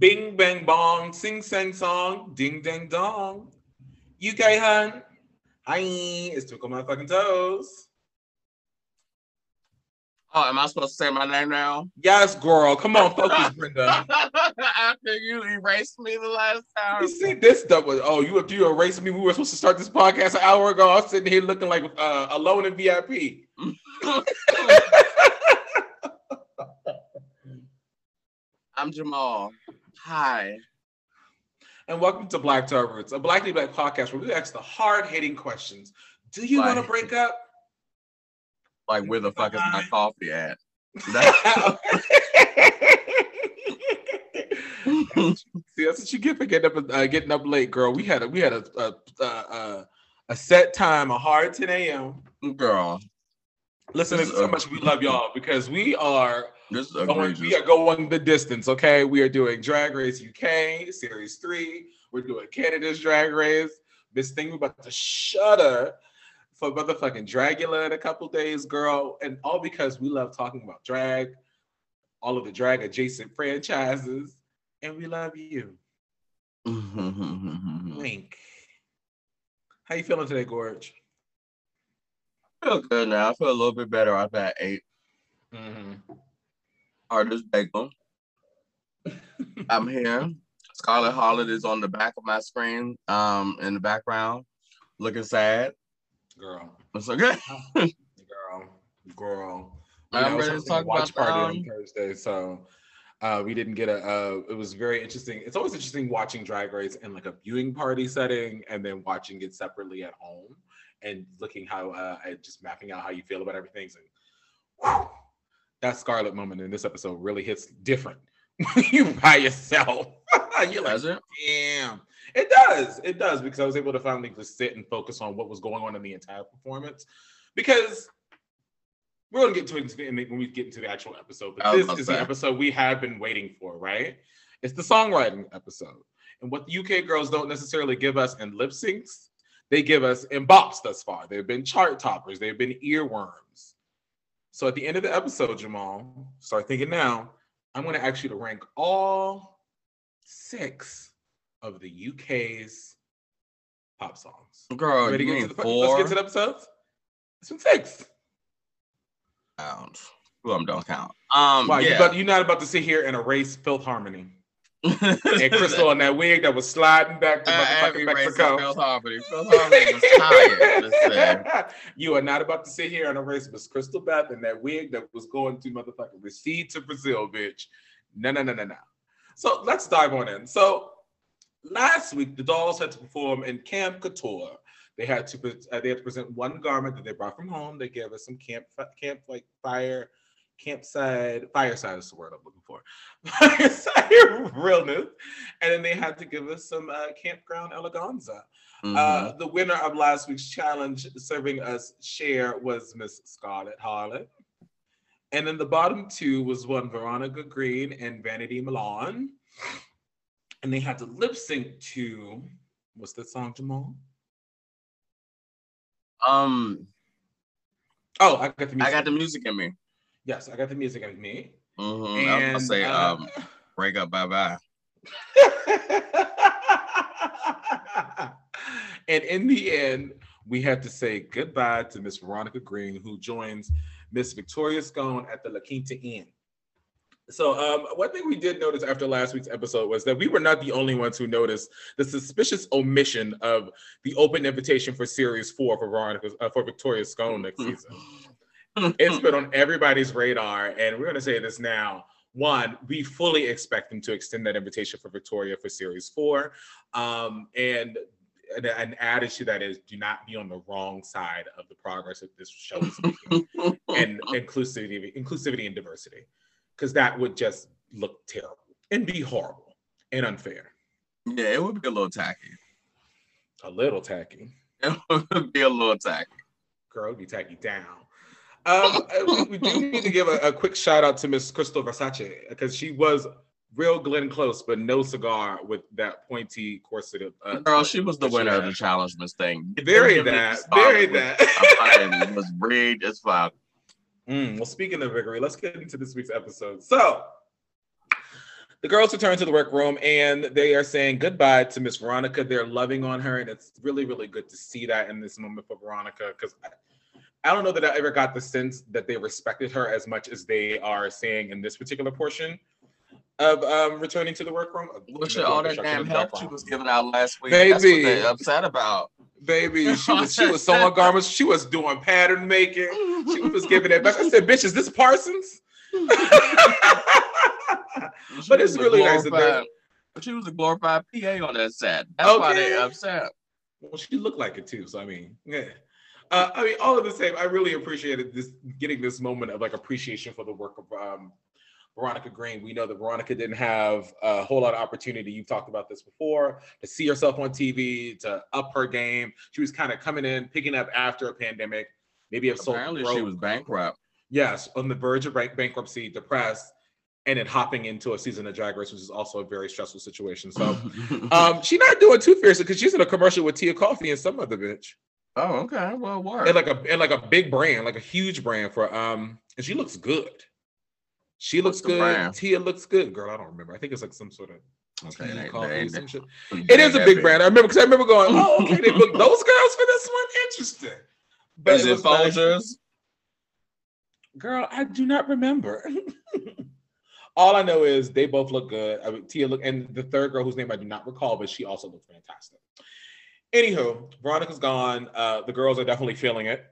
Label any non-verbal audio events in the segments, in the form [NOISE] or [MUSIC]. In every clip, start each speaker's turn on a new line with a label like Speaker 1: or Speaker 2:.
Speaker 1: Bing bang bong, sing sang song, ding ding dong. UK hun. Hi, it's Twinkle fucking Toes.
Speaker 2: Oh, am I supposed to say my name now?
Speaker 1: Yes, girl. Come on, focus, Brenda. [LAUGHS]
Speaker 2: After you erased me the last time.
Speaker 1: You see this stuff was oh, you you erased me. We were supposed to start this podcast an hour ago. I was sitting here looking like uh, alone in VIP. [LAUGHS]
Speaker 2: I'm Jamal. Hi.
Speaker 1: And welcome to Black Turbans, a Black to Black podcast where we ask the hard hitting questions. Do you want to break up?
Speaker 2: Like, where the fuck is my coffee at? [LAUGHS]
Speaker 1: See, that's what you get for getting up uh, getting up late, girl. We had a we had a a, a, a set time, a hard 10 a.m.
Speaker 2: Girl,
Speaker 1: listen, this is how much we love y'all because we are
Speaker 2: this
Speaker 1: going, we are going the distance. Okay, we are doing Drag Race UK Series Three. We're doing Canada's Drag Race. This thing we're about to shudder for motherfucking Dragula in a couple days, girl, and all because we love talking about drag, all of the drag adjacent franchises, and we love you. [LAUGHS] Wink. How you feeling today, Gorge?
Speaker 2: I feel good now. I feel a little bit better. I've had 8
Speaker 1: Mm-hmm.
Speaker 2: Artist Bagel. [LAUGHS] I'm here. Scarlett Harlett is on the back of my screen, um, in the background, looking sad.
Speaker 1: Girl.
Speaker 2: It's okay. [LAUGHS]
Speaker 1: girl. Girl.
Speaker 2: I'm ready to talk
Speaker 1: watch
Speaker 2: about
Speaker 1: party
Speaker 2: um,
Speaker 1: on Thursday, so uh, we didn't get a. Uh, it was very interesting. It's always interesting watching Drag Race in like a viewing party setting, and then watching it separately at home, and looking how uh, just mapping out how you feel about everything. And whew, that Scarlett moment in this episode really hits different [LAUGHS] when you by yourself. [LAUGHS] You're like,
Speaker 2: it?
Speaker 1: damn. It does. It does because I was able to finally just sit and focus on what was going on in the entire performance. Because we're gonna get to it when we get into the actual episode, but this is
Speaker 2: to
Speaker 1: the episode we have been waiting for, right? It's the songwriting episode. And what the UK girls don't necessarily give us in lip syncs, they give us in bops thus far. They've been chart toppers, they've been earworms. So at the end of the episode, Jamal, start thinking now. I'm going to ask you to rank all six of the UK's pop songs.
Speaker 2: Girl,
Speaker 1: Ready
Speaker 2: you
Speaker 1: to
Speaker 2: mean
Speaker 1: get to the, let's get to the episodes. It's been six.
Speaker 2: pounds. Who I'm don't count. Um,
Speaker 1: Wow, you
Speaker 2: yeah.
Speaker 1: about, you're not about to sit here and erase Filth Harmony and [LAUGHS] Crystal in that wig that was sliding back to
Speaker 2: Uh,
Speaker 1: Mexico.
Speaker 2: Phil Harmony. Phil Harmony was [LAUGHS] tired. Listen.
Speaker 1: you are not about to sit here and erase Miss Crystal Beth and that wig that was going to motherfucking recede to Brazil, bitch. No, no, no, no, no. So let's dive on in. So last week, the dolls had to perform in Camp Couture. They had to uh, they had to present one garment that they brought from home. They gave us some camp camp like fire campside fireside is the word I'm looking for [LAUGHS] fireside [LAUGHS] realness, and then they had to give us some uh, campground eleganza.
Speaker 2: Mhm.
Speaker 1: Uh, the winner of last week's challenge, serving us share, was Miss Scarlett harlan And then the bottom two was one Veronica Green and Vanity Milan. And they had to lip sync to what's that song, Jamal?
Speaker 2: um,
Speaker 1: Oh, I got the music.
Speaker 2: I got the music in me.
Speaker 1: Yes, I got the music in me.
Speaker 2: Mhm. I was gonna say,
Speaker 1: uh,
Speaker 2: um, break up, bye bye. [LAUGHS]
Speaker 1: and in the end, we have to say goodbye to Miss Veronica Green, who joins Miss Victoria Scone at the La Quinta Inn. So, um, one thing we did notice after last week's episode was that we were not the only ones who noticed the suspicious omission of the open invitation for Series Four for Veronica uh, for Victoria Scone next [LAUGHS] season it's been [LAUGHS] on everybody's radar, and we're going to say this now. One, we fully expect them to extend that invitation for Victoria for Series Four, um, and an, an added to that is do not be on the wrong side of the progress that this show is making, and [LAUGHS] inclusivity, inclusivity and diversity, because that would just look terrible and be horrible and unfair,
Speaker 2: yeah, it would be a little tacky.
Speaker 1: a little tacky. [LAUGHS]
Speaker 2: It would be a little tacky.
Speaker 1: girl, it'd be tacky down. Um, [LAUGHS] we, we do need to give a, a quick shout out to Miss Krystal Versace because she was real Glenn Close, but no cigar with that pointy corset. Uh,
Speaker 2: Girl, she was the winner of the challenge, Miss Thing.
Speaker 1: Very
Speaker 2: Give me
Speaker 1: that,
Speaker 2: the
Speaker 1: very
Speaker 2: with-
Speaker 1: that.
Speaker 2: I was rigged as fuck.
Speaker 1: Mm, well, speaking of Vickery, let's get into this week's episode. So, the girls return to the workroom and they are saying goodbye to Miss Veronica. They're loving on her, and it's really, really good to see that in this moment for Veronica because I, don't know that I ever got the sense that they respected her as much as they are saying in this particular portion of um, returning to the workroom.
Speaker 2: What's all that damn help she was giving out last week?
Speaker 1: Baby.
Speaker 2: That's what they upset about.
Speaker 1: Baby, [LAUGHS] she was she was sewing garments. She was doing pattern making. She was giving it back. I said, "Bitch, is this Parsons?" [LAUGHS] but it's really nice that they're.
Speaker 2: But she was a glorified PA on that set. That's okay. why they upset.
Speaker 1: Well, she looked like it too. So I mean, yeah. Uh, I mean, all of the same, I really appreciated this getting this moment of like appreciation for the work of um, Veronica Green. We know that Veronica didn't have a whole lot of opportunity. You've talked about this before to see herself on TV, to up her game. She was kind of coming in, picking up after a pandemic. Maybe if
Speaker 2: apparently she was bankrupt.
Speaker 1: Yes, on the verge of bankruptcy, depressed, and then hopping into a season of Drag Race, which is also a very stressful situation. So [LAUGHS] um, she's not doing too fierce because she's in a commercial with Tia Kofi and some other bitch.
Speaker 2: Oh, okay. Well, what?
Speaker 1: And like a and like a big brand, like a huge brand for um, and she looks good. She looks good. Brand? Tia looks good. Girl, I don't remember. I think it's like some sort of Okay, they, they, some. It is a big, big brand. I remember because I remember going, [LAUGHS] oh, okay, they booked those girls for this one. Interesting.
Speaker 2: But is it, it Folgers? Nice.
Speaker 1: Girl, I do not remember. [LAUGHS] All I know is they both look good. I mean, Tia look, and the third girl whose name I do not recall, but she also looks fantastic. Anywho, Veronica's gone. Uh, the girls are definitely feeling it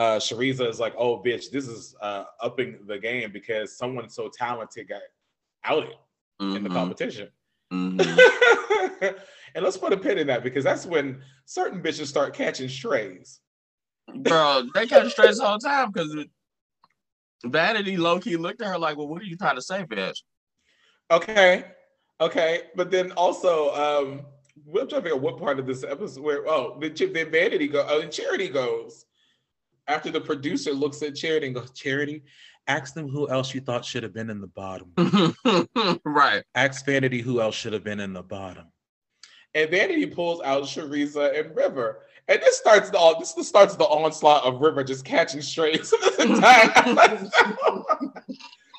Speaker 1: uh Choriza is like, oh bitch, this is uh upping the game because someone so talented got outed mm-hmm. in the mm-hmm. competition. Mm-hmm. [LAUGHS] and let's put a pin in that because that's when certain bitches start catching strays.
Speaker 2: Bro, they catch strays all the whole time because Vanity low key looked at her like, well, what are you trying to say, bitch?
Speaker 1: Okay. Okay. But then also, um, I'm trying to figure out what part of this episode where oh the then Vanity go oh, Charity goes after the producer looks at Charity and goes, Charity, ask them who else you thought should have been in the bottom. [LAUGHS]
Speaker 2: right.
Speaker 1: Ask Vanity who else should have been in the bottom. And Vanity pulls out Choriza and River. And this starts the this starts the onslaught of River just catching strays [LAUGHS] Because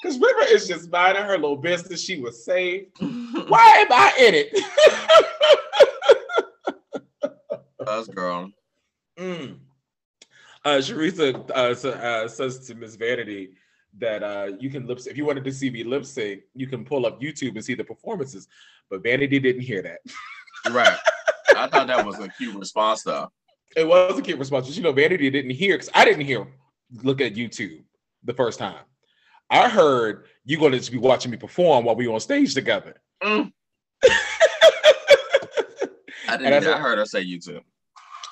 Speaker 1: [LAUGHS] River is just minding her little business. She was safe. Why am I in it?
Speaker 2: Us girl.
Speaker 1: Mm uh, Choriza uh, uh, says to Miss Vanity that uh, you can lip if you wanted to see me lip sync, you can pull up YouTube and see the performances. But Vanity didn't hear that.
Speaker 2: right. I thought that was a cute response though.
Speaker 1: It was a cute response. But, you know, Vanity didn't hear because I didn't hear look at YouTube the first time. I heard you're going to just be watching me perform while we were on stage together. Mm. [LAUGHS]
Speaker 2: I didn't. I, said, I heard her say YouTube.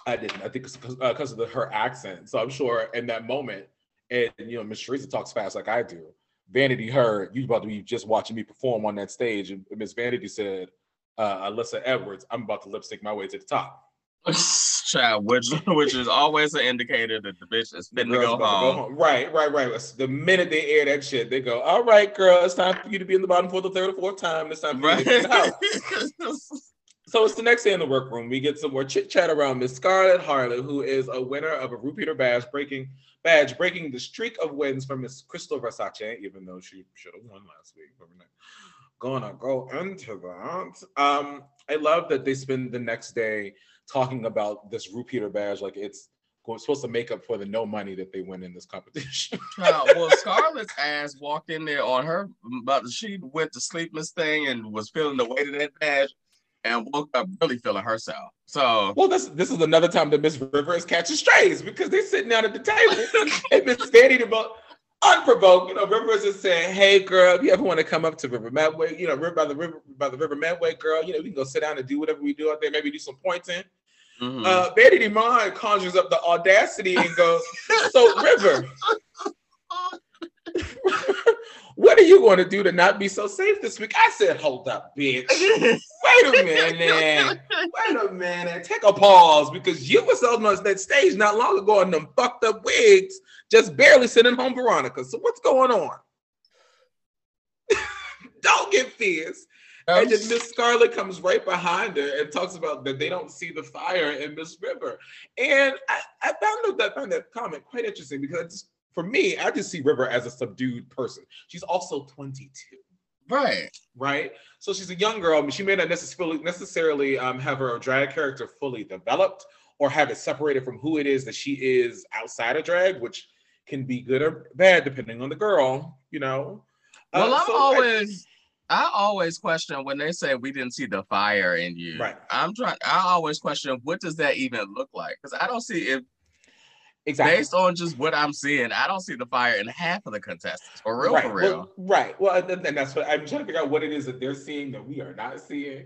Speaker 1: I didn't. I think it's because uh, of the, her accent. So I'm sure in that moment, and you know, Miss Teresa talks fast like I do. Vanity heard you about to be just watching me perform on that stage, and Miss Vanity said, uh, "Alyssa Edwards, I'm about to lipstick my way to the top." [LAUGHS]
Speaker 2: Child, which [LAUGHS] which is always an indicator that the bitch is fitting to go home. go home.
Speaker 1: Right, right, right. The minute they air that shit, they go, "All right, girl, it's time for you to be in the bottom for the third or fourth time. It's time for right. you to get out." [LAUGHS] So it's the next day in the workroom. We get some more chit chat around Miss Scarlett Harlett, who is a winner of a RuPeter badge, breaking badge, breaking the streak of wins from Miss Krystal Versace, even though she should have won last week. But we're not gonna go into that. Um, I love that they spend the next day talking about this RuPeter badge like it's supposed to make up for the no money that they win in this competition. [LAUGHS]
Speaker 2: uh, well, Scarlett's ass walked in there on her, but she went to sleepless thing and was feeling the weight of that badge and woke up really feeling herself. So
Speaker 1: well, this this is another time that Miss River is catching strays because they're sitting down at the table [LAUGHS] and Miss Vanity about unprovoked. You know, River is just saying, "Hey, girl, if you ever want to come up to River Medway, you know, River by the river by the River Medway, girl, you know, we can go sit down and do whatever we do out there. Maybe do some pointing." Mm-hmm. Uh, Vanity Milan conjures up the audacity and goes, "So, River." [LAUGHS] what are you going to do to not be so safe this week? I said, hold up, bitch. [LAUGHS] Wait a minute. [LAUGHS] Wait a minute. Take a pause because you were selling on that stage not long ago in them fucked up wigs, just barely sitting home Veronica. So what's going on? [LAUGHS] don't get fierce. And then Miss Scarlett comes right behind her and talks about that they don't see the fire in Miss River. And I, I found that, found that comment quite interesting because for me, I just see River as a subdued person. She's also 22.
Speaker 2: Right.
Speaker 1: Right. So she's a young girl. I mean, she may not necessarily necessarily um, have her drag character fully developed or have it separated from who it is that she is outside of drag, which can be good or bad depending on the girl. You know.
Speaker 2: Well, uh, I'm so always. I, I always question when they say we didn't see the fire in you.
Speaker 1: Right.
Speaker 2: I'm trying. I always question what does that even look like because I don't see if
Speaker 1: Exactly.
Speaker 2: Based on just what I'm seeing, I don't see the fire in half of the contestants. For real,
Speaker 1: right.
Speaker 2: for real.
Speaker 1: Well, right. Well, and, and that's what I'm trying to figure out what it is that they're seeing that we are not seeing.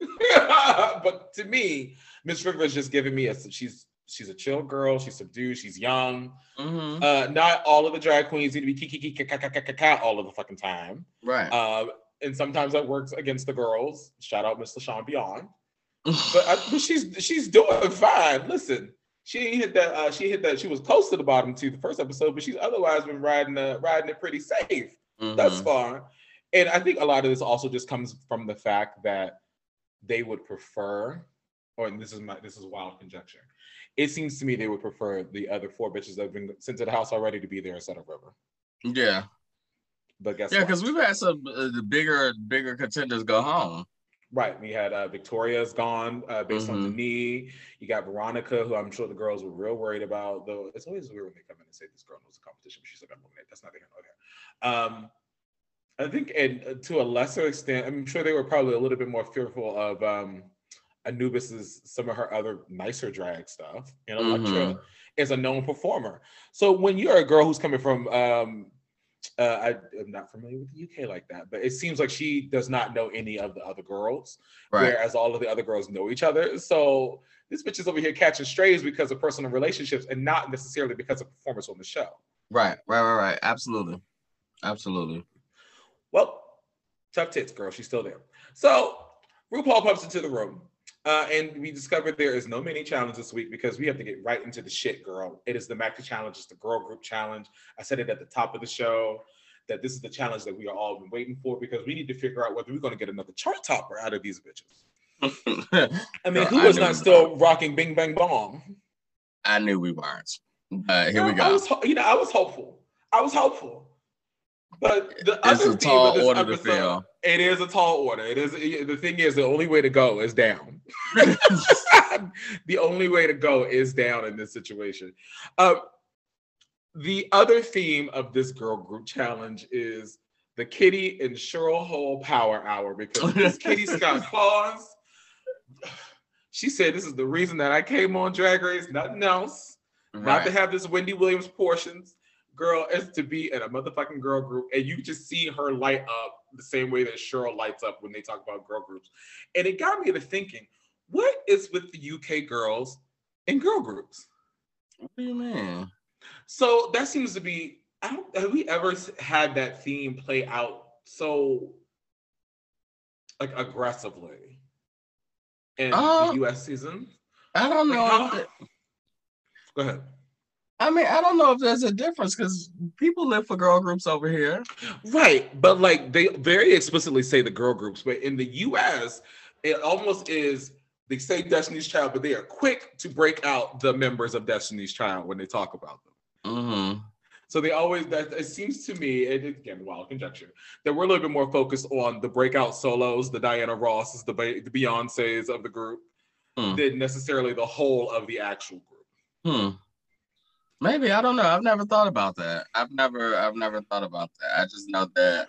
Speaker 1: [LAUGHS] but to me, Miss River is just giving me a she's she's a chill girl. She's subdued. She's young.
Speaker 2: Mm-hmm.
Speaker 1: Uh, not all of the drag queens need to be kiki kiki all of the fucking time.
Speaker 2: Right.
Speaker 1: Uh, and sometimes that works against the girls. Shout out Miss LaShauwn Beyond. [LAUGHS] but, I, but she's she's doing fine. Listen, she hit that. Uh, she hit that. She was close to the bottom to the first episode, but she's otherwise been riding uh, riding it pretty safe mm-hmm. thus far. And I think a lot of this also just comes from the fact that they would prefer, or this is my this is wild conjecture. It seems to me they would prefer the other four bitches that have been sent to the house already to be there instead of River.
Speaker 2: Yeah.
Speaker 1: But guess
Speaker 2: yeah, because we've had some uh, the bigger bigger contenders go home.
Speaker 1: Right. We had uh, Victoria's gone uh, based mm-hmm. on the knee. You got Veronica, who I'm sure the girls were real worried about. Though it's always weird when they come in and say this girl knows the competition, but she's like, I'm it. That's not there nor there. Um, I think, and uh, to a lesser extent, I'm sure they were probably a little bit more fearful of um, Anubis's some of her other nicer drag stuff. You know, mm-hmm. Elektra is a known performer. So when you're a girl who's coming from um, uh, I am not familiar with the UK like that, but it seems like she does not know any of the other girls, right. whereas all of the other girls know each other. So this bitch is over here catching strays because of personal relationships and not necessarily because of performance on the show.
Speaker 2: Right, right, right, right. Absolutely, absolutely.
Speaker 1: Well, tough tits, girl. She's still there. So RuPaul pops into the room. Uh, and we discovered there is no mini challenge this week because we have to get right into the shit, girl. It is the Maxi challenge, it's the girl group challenge. I said it at the top of the show that this is the challenge that we are all been waiting for because we need to figure out whether we're going to get another chart topper out of these bitches. [LAUGHS] I mean, who was not still rocking Bing Bang Bong?
Speaker 2: I knew we weren't. Uh, here no, we go.
Speaker 1: I was, you know, I was hopeful. I was hopeful. But the
Speaker 2: it's other a tall order episode, to fill.
Speaker 1: It is a tall order. It is the thing is the only way to go is down. [LAUGHS] [LAUGHS] the only way to go is down in this situation. Uh, the other theme of this girl group challenge is the Kitty and Cheryl Hole Power Hour because [LAUGHS] this Kitty Scott Claus. She said, "This is the reason that I came on Drag Race, nothing else. Right. Not to have this Wendy Williams portions." Girl is to be in a motherfucking girl group and you just see her light up the same way that Cheryl lights up when they talk about girl groups. And it got me to thinking, what is with the UK girls in girl groups?
Speaker 2: What do you mean?
Speaker 1: So that seems to be, I don't, have we ever had that theme play out so like aggressively in uh, the US season?
Speaker 2: I don't know. Like how,
Speaker 1: go ahead.
Speaker 2: I mean, I don't know if there's a difference because people live for girl groups over here.
Speaker 1: Right. But like they very explicitly say the girl groups, but in the US, it almost is they say Destiny's Child, but they are quick to break out the members of Destiny's Child when they talk about them.
Speaker 2: Mm-hmm.
Speaker 1: So they always that it seems to me, and again, wild conjecture, that we're a little bit more focused on the breakout solos, the Diana Rosses, the, the Beyonces of the group, hmm. than necessarily the whole of the actual group.
Speaker 2: Hmm. Maybe I don't know. I've never thought about that. I've never I've never thought about that. I just know that.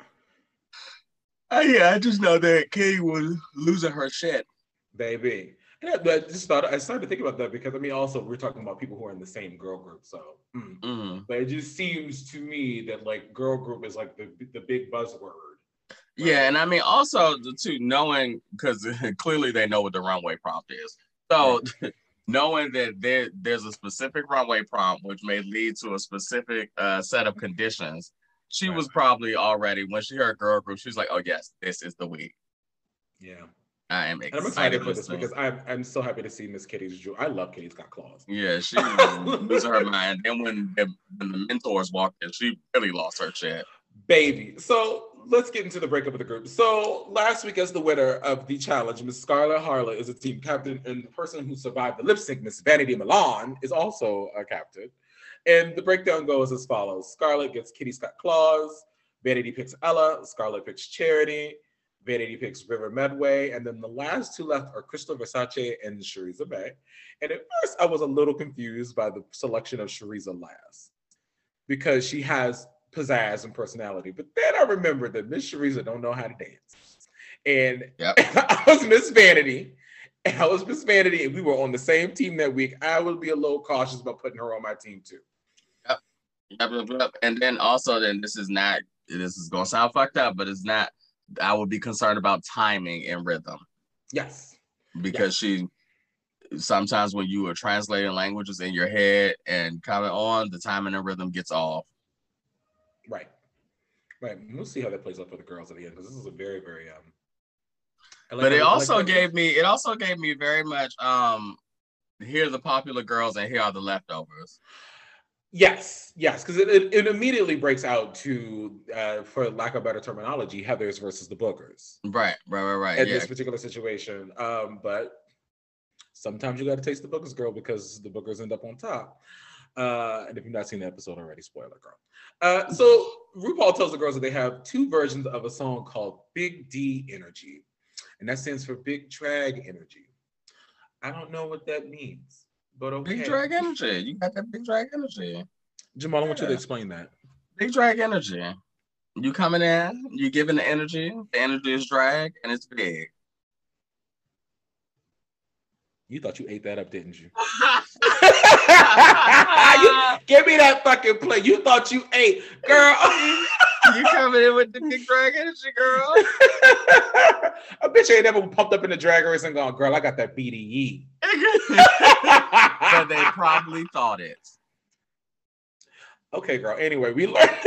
Speaker 2: Uh, yeah, I just know that Katie was losing her shit,
Speaker 1: baby. Yeah, but I just thought I started to think about that because I mean, also we're talking about people who are in the same girl group. So,
Speaker 2: mm. mm-hmm.
Speaker 1: but it just seems to me that like girl group is like the the big buzzword.
Speaker 2: Right? Yeah, and I mean also the two knowing because [LAUGHS] clearly they know what the runway prompt is. So [LAUGHS] knowing that there there's a specific runway prompt which may lead to a specific uh, set of conditions she right. was probably already when she heard girl group she was like oh yes this is the week
Speaker 1: yeah
Speaker 2: I am excited,
Speaker 1: I'm excited for this because I'm I'm so happy to see Miss Kitty's jewel. I love Kitty's got claws.
Speaker 2: Yeah, [LAUGHS] she losing her mind. Then when the, when the mentors walked in, she really lost her shit.
Speaker 1: Baby. So let's get into the breakup of the group. So last week, as the winner of the challenge, Miss Scarlett Harlett is a team captain, and the person who survived the lip sync, Miss Vanity Milan, is also a captain. And the breakdown goes as follows: Scarlett gets Kitty Scott Claus, Vanity picks Ella, Scarlett picks Charity, Vanity picks River Medway, and then the last two left are Krystal Versace and Choriza May. And at first, I was a little confused by the selection of Shariza last because she has pizzazz and personality. But then I remembered that Miss Choriza don't know how to dance, and
Speaker 2: Yep. [LAUGHS]
Speaker 1: I was Miss Vanity. And I was Miss Vanity, and we were on the same team that week. I would be a little cautious about putting her on my team too.
Speaker 2: Yep, yep, yep. And then also, then this is not. This is gonna sound fucked up, but it's not. I would be concerned about timing and rhythm
Speaker 1: Yes.
Speaker 2: because she. Sometimes when you are translating languages in your head and coming on, the timing and rhythm gets off.
Speaker 1: Right. Right. We'll see how that plays out for the girls at the end because this is a very, very um. Like
Speaker 2: but it also
Speaker 1: how-
Speaker 2: gave me. It also gave me very much. Um, here are the popular girls and here are the leftovers.
Speaker 1: Yes, yes, because it, it, it immediately breaks out to, uh, for lack of better terminology, Heather's versus the Bookers
Speaker 2: Right, right, right, right.
Speaker 1: in
Speaker 2: yeah.
Speaker 1: this particular situation. Um, but sometimes you got to taste the Bookers girl because the Bookers end up on top. Uh, and if you've not seen the episode already, spoiler girl. Uh, so RuPaul tells the girls that they have two versions of a song called Big D Energy, and that stands for Big Drag Energy. I don't know what that means, but okay.
Speaker 2: Big drag energy. You got that big drag energy.
Speaker 1: Jamal, I want you to explain that.
Speaker 2: Big drag energy. You coming in, you giving the energy. The energy is drag and it's big.
Speaker 1: You thought you ate that up, didn't you? [LAUGHS] You- [LAUGHS] give me that fucking plate. You thought you ate, girl.
Speaker 2: you coming in with the big drag energy, girl.
Speaker 1: I bet you ain't never pumped up in the drag race and gone, girl, I got that BDE.
Speaker 2: but they probably thought it.
Speaker 1: okay, girl. Anyway, we learned [LAUGHS]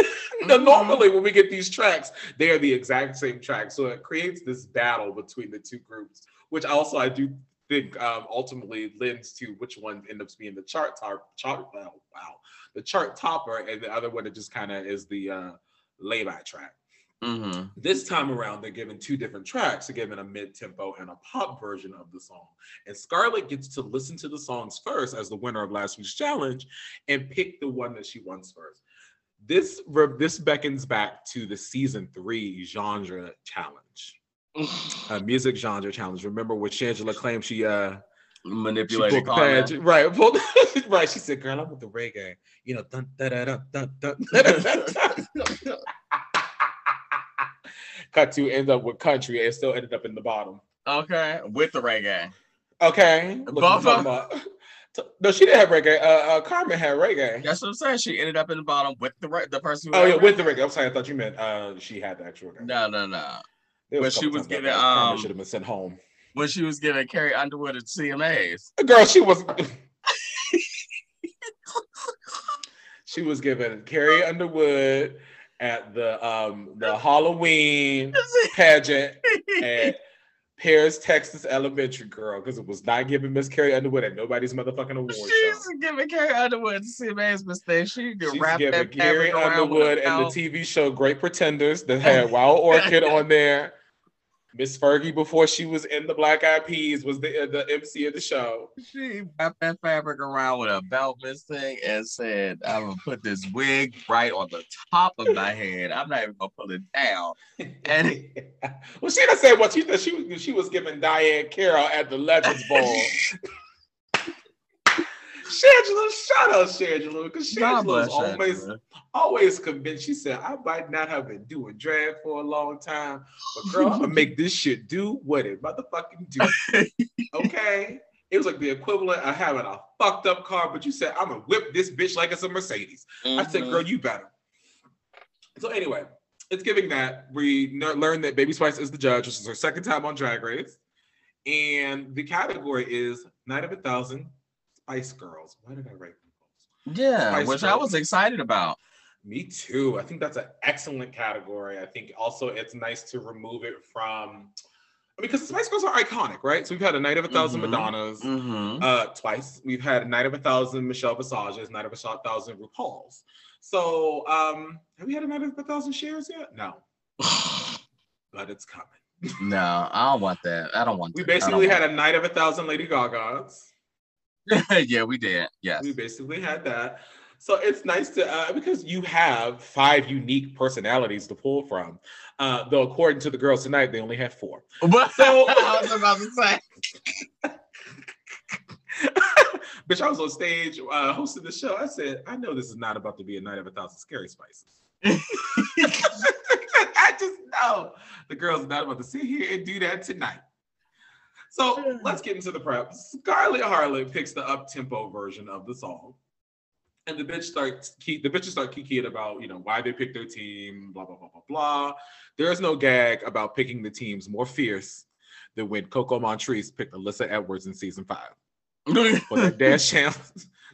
Speaker 2: Mhm.
Speaker 1: normally when we get these tracks, they are the exact same track. So it creates this battle between the two groups, which also I do think um, ultimately lends to which one ends up being the chart top chart wow, wow the chart topper and the other one that just kind of is the uh lay-by track.
Speaker 2: Mm-hmm.
Speaker 1: This time around, they're given two different tracks. They're given a mid-tempo and a pop version of the song. And Scarlett gets to listen to the songs first as the winner of last week's challenge and pick the one that she wants first. This this beckons back to the season three genre challenge, uh, music genre challenge. Remember when Shangela claimed she uh she
Speaker 2: Manipulated
Speaker 1: pulled the right? Pulled, [LAUGHS] right. She said, "Girl, I'm with the reggae." You know, dun, da, da, dun, dun, [LAUGHS] cut to end up with country and still ended up in the bottom.
Speaker 2: Okay, with the reggae.
Speaker 1: Okay. What
Speaker 2: Both
Speaker 1: talking
Speaker 2: of-
Speaker 1: about? [LAUGHS] No, she didn't have reggae. Uh, uh, Carmen had reggae.
Speaker 2: That's what I'm saying. She ended up in the bottom with the re- the person. Who
Speaker 1: Oh yeah, with the reggae. I'm sorry, I thought you meant uh, she had the actual reggae.
Speaker 2: No, no, no.
Speaker 1: There
Speaker 2: but
Speaker 1: a
Speaker 2: she was getting, um,
Speaker 1: should have been sent home.
Speaker 2: When she was giving Carrie Underwood at CMAs. [LAUGHS]
Speaker 1: Girl, she was. [LAUGHS] she was given Carrie Underwood at the um the Halloween [LAUGHS] pageant at Paris, Texas Elementary Girl because it was not giving Miss Carrie Underwood at nobody's motherfucking award show.
Speaker 2: She's giving Carrie Underwood at CMAs mistake. She could
Speaker 1: She's
Speaker 2: wrap
Speaker 1: giving
Speaker 2: that
Speaker 1: Carrie
Speaker 2: fabric around with
Speaker 1: Underwood and the. TV show Great Pretenders that had Wild Orchid on there. Miss Fergie before she was in the Black Eyed Peas was the the MC of the show.
Speaker 2: She wrapped that fabric around with a belt thing and said, I'm gonna put this wig right on the top of my head. I'm not even gonna pull it down. And [LAUGHS]
Speaker 1: well, she done said what she she was she was giving Diahann Carroll at the Legends Ball. [LAUGHS] Shangela, shout out Shangela because
Speaker 2: God
Speaker 1: Shangela always
Speaker 2: Shangela.
Speaker 1: always convinced. She said, I might not have been doing drag for a long time, but girl, I'm gonna [LAUGHS] make this shit do what it motherfucking do. okay. It was like the equivalent of having a fucked up car, but you said, I'm gonna whip this bitch like it's a Mercedes. I said,
Speaker 2: Mhm.
Speaker 1: girl, you better. So anyway, it's giving that we n- learned that Baby Spice is the judge. This is her second time on Drag Race, and the category is Night of a Thousand Spice Girls. Why did I write those?
Speaker 2: Yeah,
Speaker 1: Spice
Speaker 2: which I was excited about.
Speaker 1: Me too. I think that's an excellent category. I think also it's nice to remove it from because the Spice Girls are iconic, right? So we've had a Night of a 1000
Speaker 2: Mhm.
Speaker 1: Madonnas
Speaker 2: Mm-hmm.
Speaker 1: uh, twice. We've had a Night of a Thousand Michelle Visages, Night of a Thousand RuPaul's. So um, have we had a Night of a Thousand Chers yet? No, [SIGHS] but it's coming.
Speaker 2: no, I don't want that. I don't want
Speaker 1: We
Speaker 2: that.
Speaker 1: Basically had a Night of a Thousand Lady Gaga's.
Speaker 2: That. [LAUGHS] yeah, we did. Yes.
Speaker 1: We basically had that. So it's nice to uh, because you have five unique personalities to pull from. Uh, though according to the girls tonight, they only have four. [LAUGHS]
Speaker 2: But
Speaker 1: So- [LAUGHS]
Speaker 2: I was about to say.
Speaker 1: Bitch, I was on stage uh, hosting the show. I said, I know this is not about to be a night of a thousand scary spices. I just know the girls are not about to sit here and do that tonight. So let's get into the prep. Scarlett Harlett picks the up tempo version of the song. And the bitch starts the bitches start kikiing about, you know, why they picked their team, blah, blah, blah, blah, blah. There's no gag about picking the teams more fierce than when Coco Montrese picked Alyssa Edwards in season five [LAUGHS] for that dash channel.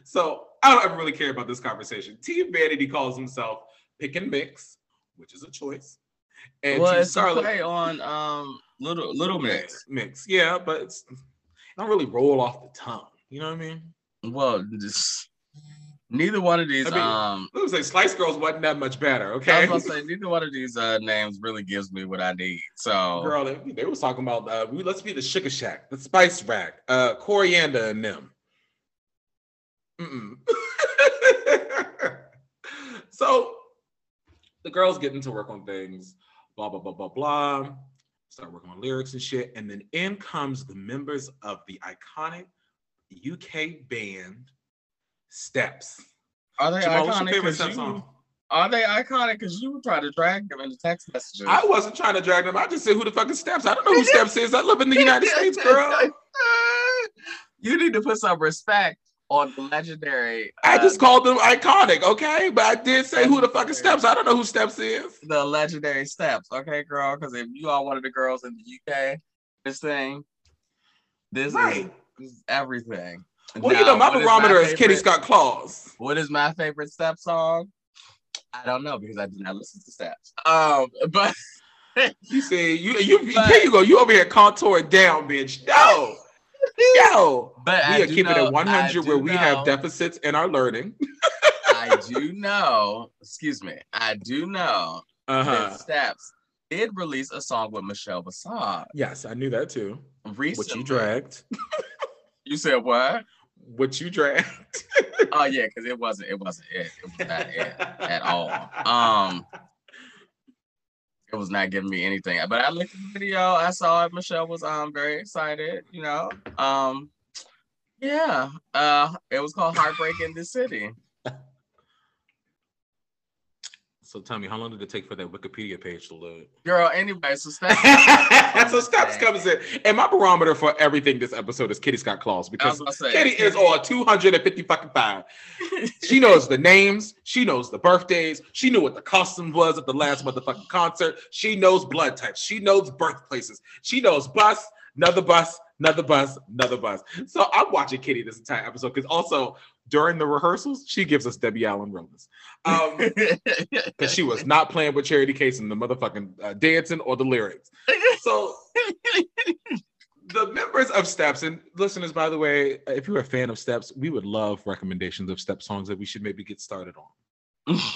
Speaker 1: So I don't ever really care about this conversation. Team Vanity calls himself Pick and Mix, which is a choice. And
Speaker 2: well,
Speaker 1: Team
Speaker 2: it's a
Speaker 1: Scarlet
Speaker 2: play on um little little mix.
Speaker 1: Mix, yeah, but it's don't really roll off the tongue. You know what I mean?
Speaker 2: Well, just, neither one of these
Speaker 1: I mean,
Speaker 2: um
Speaker 1: It was like Slice Girls wasn't that much better,
Speaker 2: I
Speaker 1: okay?
Speaker 2: was gonna say neither one of these uh names really gives me what I need. So
Speaker 1: Girl, they, they was talking about uh, we let's be the sugar shack, the spice rack, uh, coriander and them. Mm-mm. [LAUGHS] so the girls get into work on things, blah blah blah blah blah. Start working on lyrics and shit, and then in comes the members of the iconic UK band Steps.
Speaker 2: are they
Speaker 1: Jamal,
Speaker 2: iconic? You-? Are they iconic? Because you try to drag them into text messages.
Speaker 1: I wasn't trying to drag them. I just said who the fuck is Steps. I don't know who Steps is. I live in the United States, [LAUGHS] girl.
Speaker 2: you need to put some respect on the legendary.
Speaker 1: I
Speaker 2: uh,
Speaker 1: just called them iconic, okay? But I did say who the fuck is Steps. I don't know who Steps is.
Speaker 2: the legendary steps, okay, girl? Because if you are one of the girls in the UK, this thing, this
Speaker 1: Right.
Speaker 2: is, this is everything.
Speaker 1: Well, you know, my barometer is Kitty Scott Claus.
Speaker 2: What is my favorite step song? I don't know because I do not listen to steps. Um, [LAUGHS] but
Speaker 1: You see, you you
Speaker 2: But-
Speaker 1: here you go. You over here contouring down, bitch. No, yo.
Speaker 2: but I
Speaker 1: We are keeping
Speaker 2: know-
Speaker 1: it 100 where we
Speaker 2: know-
Speaker 1: have deficits in our learning.
Speaker 2: I [LAUGHS] do know. Excuse me. I do know
Speaker 1: Uh-huh.
Speaker 2: that Steps did release a song with Michelle Visage
Speaker 1: Yes, I knew that too.
Speaker 2: recently.
Speaker 1: What you dragged. [LAUGHS]
Speaker 2: You said what?
Speaker 1: What you dragged.
Speaker 2: Oh yeah, because it wasn't. It wasn't it. It was not it at all. Um, it was not giving me anything. But I looked at the video. I saw it. Michelle was um very excited. You know. Um, yeah. Uh, it was called Heartbreak in the City.
Speaker 1: So tell me, how long did it take for that Wikipedia page to load?
Speaker 2: Girl. Anyway, so Steps. [LAUGHS]
Speaker 1: so Steps comes in, and my barometer for everything this episode is Kitty Scott Claus
Speaker 2: I
Speaker 1: because
Speaker 2: gonna say,
Speaker 1: Kitty is on 250 fucking five. She knows the names, she knows the birthdays, she knew what the costume was at the last motherfucking concert. She knows blood types, she knows birthplaces, she knows bus, another bus, another bus, another bus. So I'm watching Kitty this entire episode because also during the rehearsals, she gives us Debbie Allen Rollins. Um, [LAUGHS] because she was not playing with Charity Kase in the motherfucking uh, dancing or the lyrics. So the members of Steps and listeners, by the way, if you're a fan of Steps, we would love recommendations of Step songs that we should maybe get started on. [LAUGHS]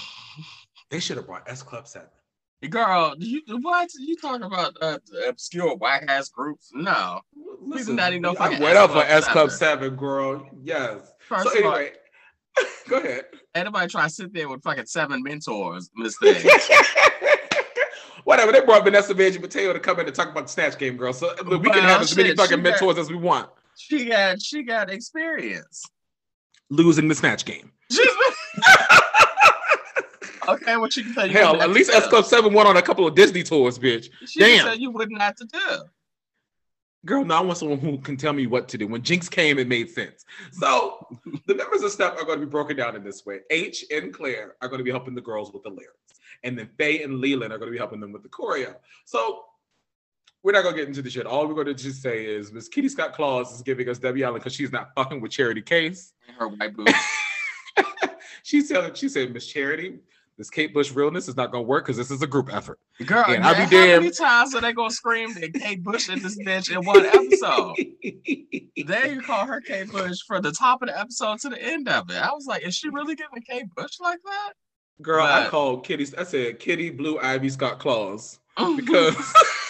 Speaker 1: They should have brought S Club Seven.
Speaker 2: Girl, you what you talking about? Uh, obscure whack ass groups? No.
Speaker 1: Listen,
Speaker 2: not even no
Speaker 1: I went up for S Club Seven, girl. Yes.
Speaker 2: First
Speaker 1: so
Speaker 2: of all, [LAUGHS]
Speaker 1: go ahead.
Speaker 2: anybody try to sit there with fucking seven mentors, mistake. [LAUGHS]
Speaker 1: Whatever. They brought Vanessa Vanjie Mateo to come in and talk about the Snatch Game, girl. So we can
Speaker 2: Well,
Speaker 1: have as many fucking
Speaker 2: she got-
Speaker 1: mentors as we want.
Speaker 2: she got she got experience.
Speaker 1: Losing the Snatch Game. [LAUGHS]
Speaker 2: okay, what you can tell you?
Speaker 1: Hell, at least S. Club 7 went on a couple of Disney tours, bitch.
Speaker 2: She
Speaker 1: damn.
Speaker 2: you wouldn't have to do.
Speaker 1: Girl, now I want someone who can tell me what to do. When Jinkx came, it made sense. So [LAUGHS] the members of Step are going to be broken down in this way. H and Claire are going to be helping the girls with the lyrics. And then Faye and Leland are going to be helping them with the choreo. So we're not going to get into the shit. All we're going to just say is Miss Kitty Scott Claus is giving us Debbie Allen because she's not fucking with Charity Kase.
Speaker 2: Her white boots. [LAUGHS]
Speaker 1: she said, she said, Miss Charity, this Kate Bush realness is not going to work because this is a group effort.
Speaker 2: Girl,
Speaker 1: And I'll be
Speaker 2: how many
Speaker 1: damned.
Speaker 2: times are they gonna scream that Kate Bush in this bitch in one episode? There you call her Kate Bush from the top of the episode to the end of it. I was like, is she really giving Kate Bush like that?
Speaker 1: Girl, I called Kitty. I said Kitty Blue Ivy Scott Claus [LAUGHS] because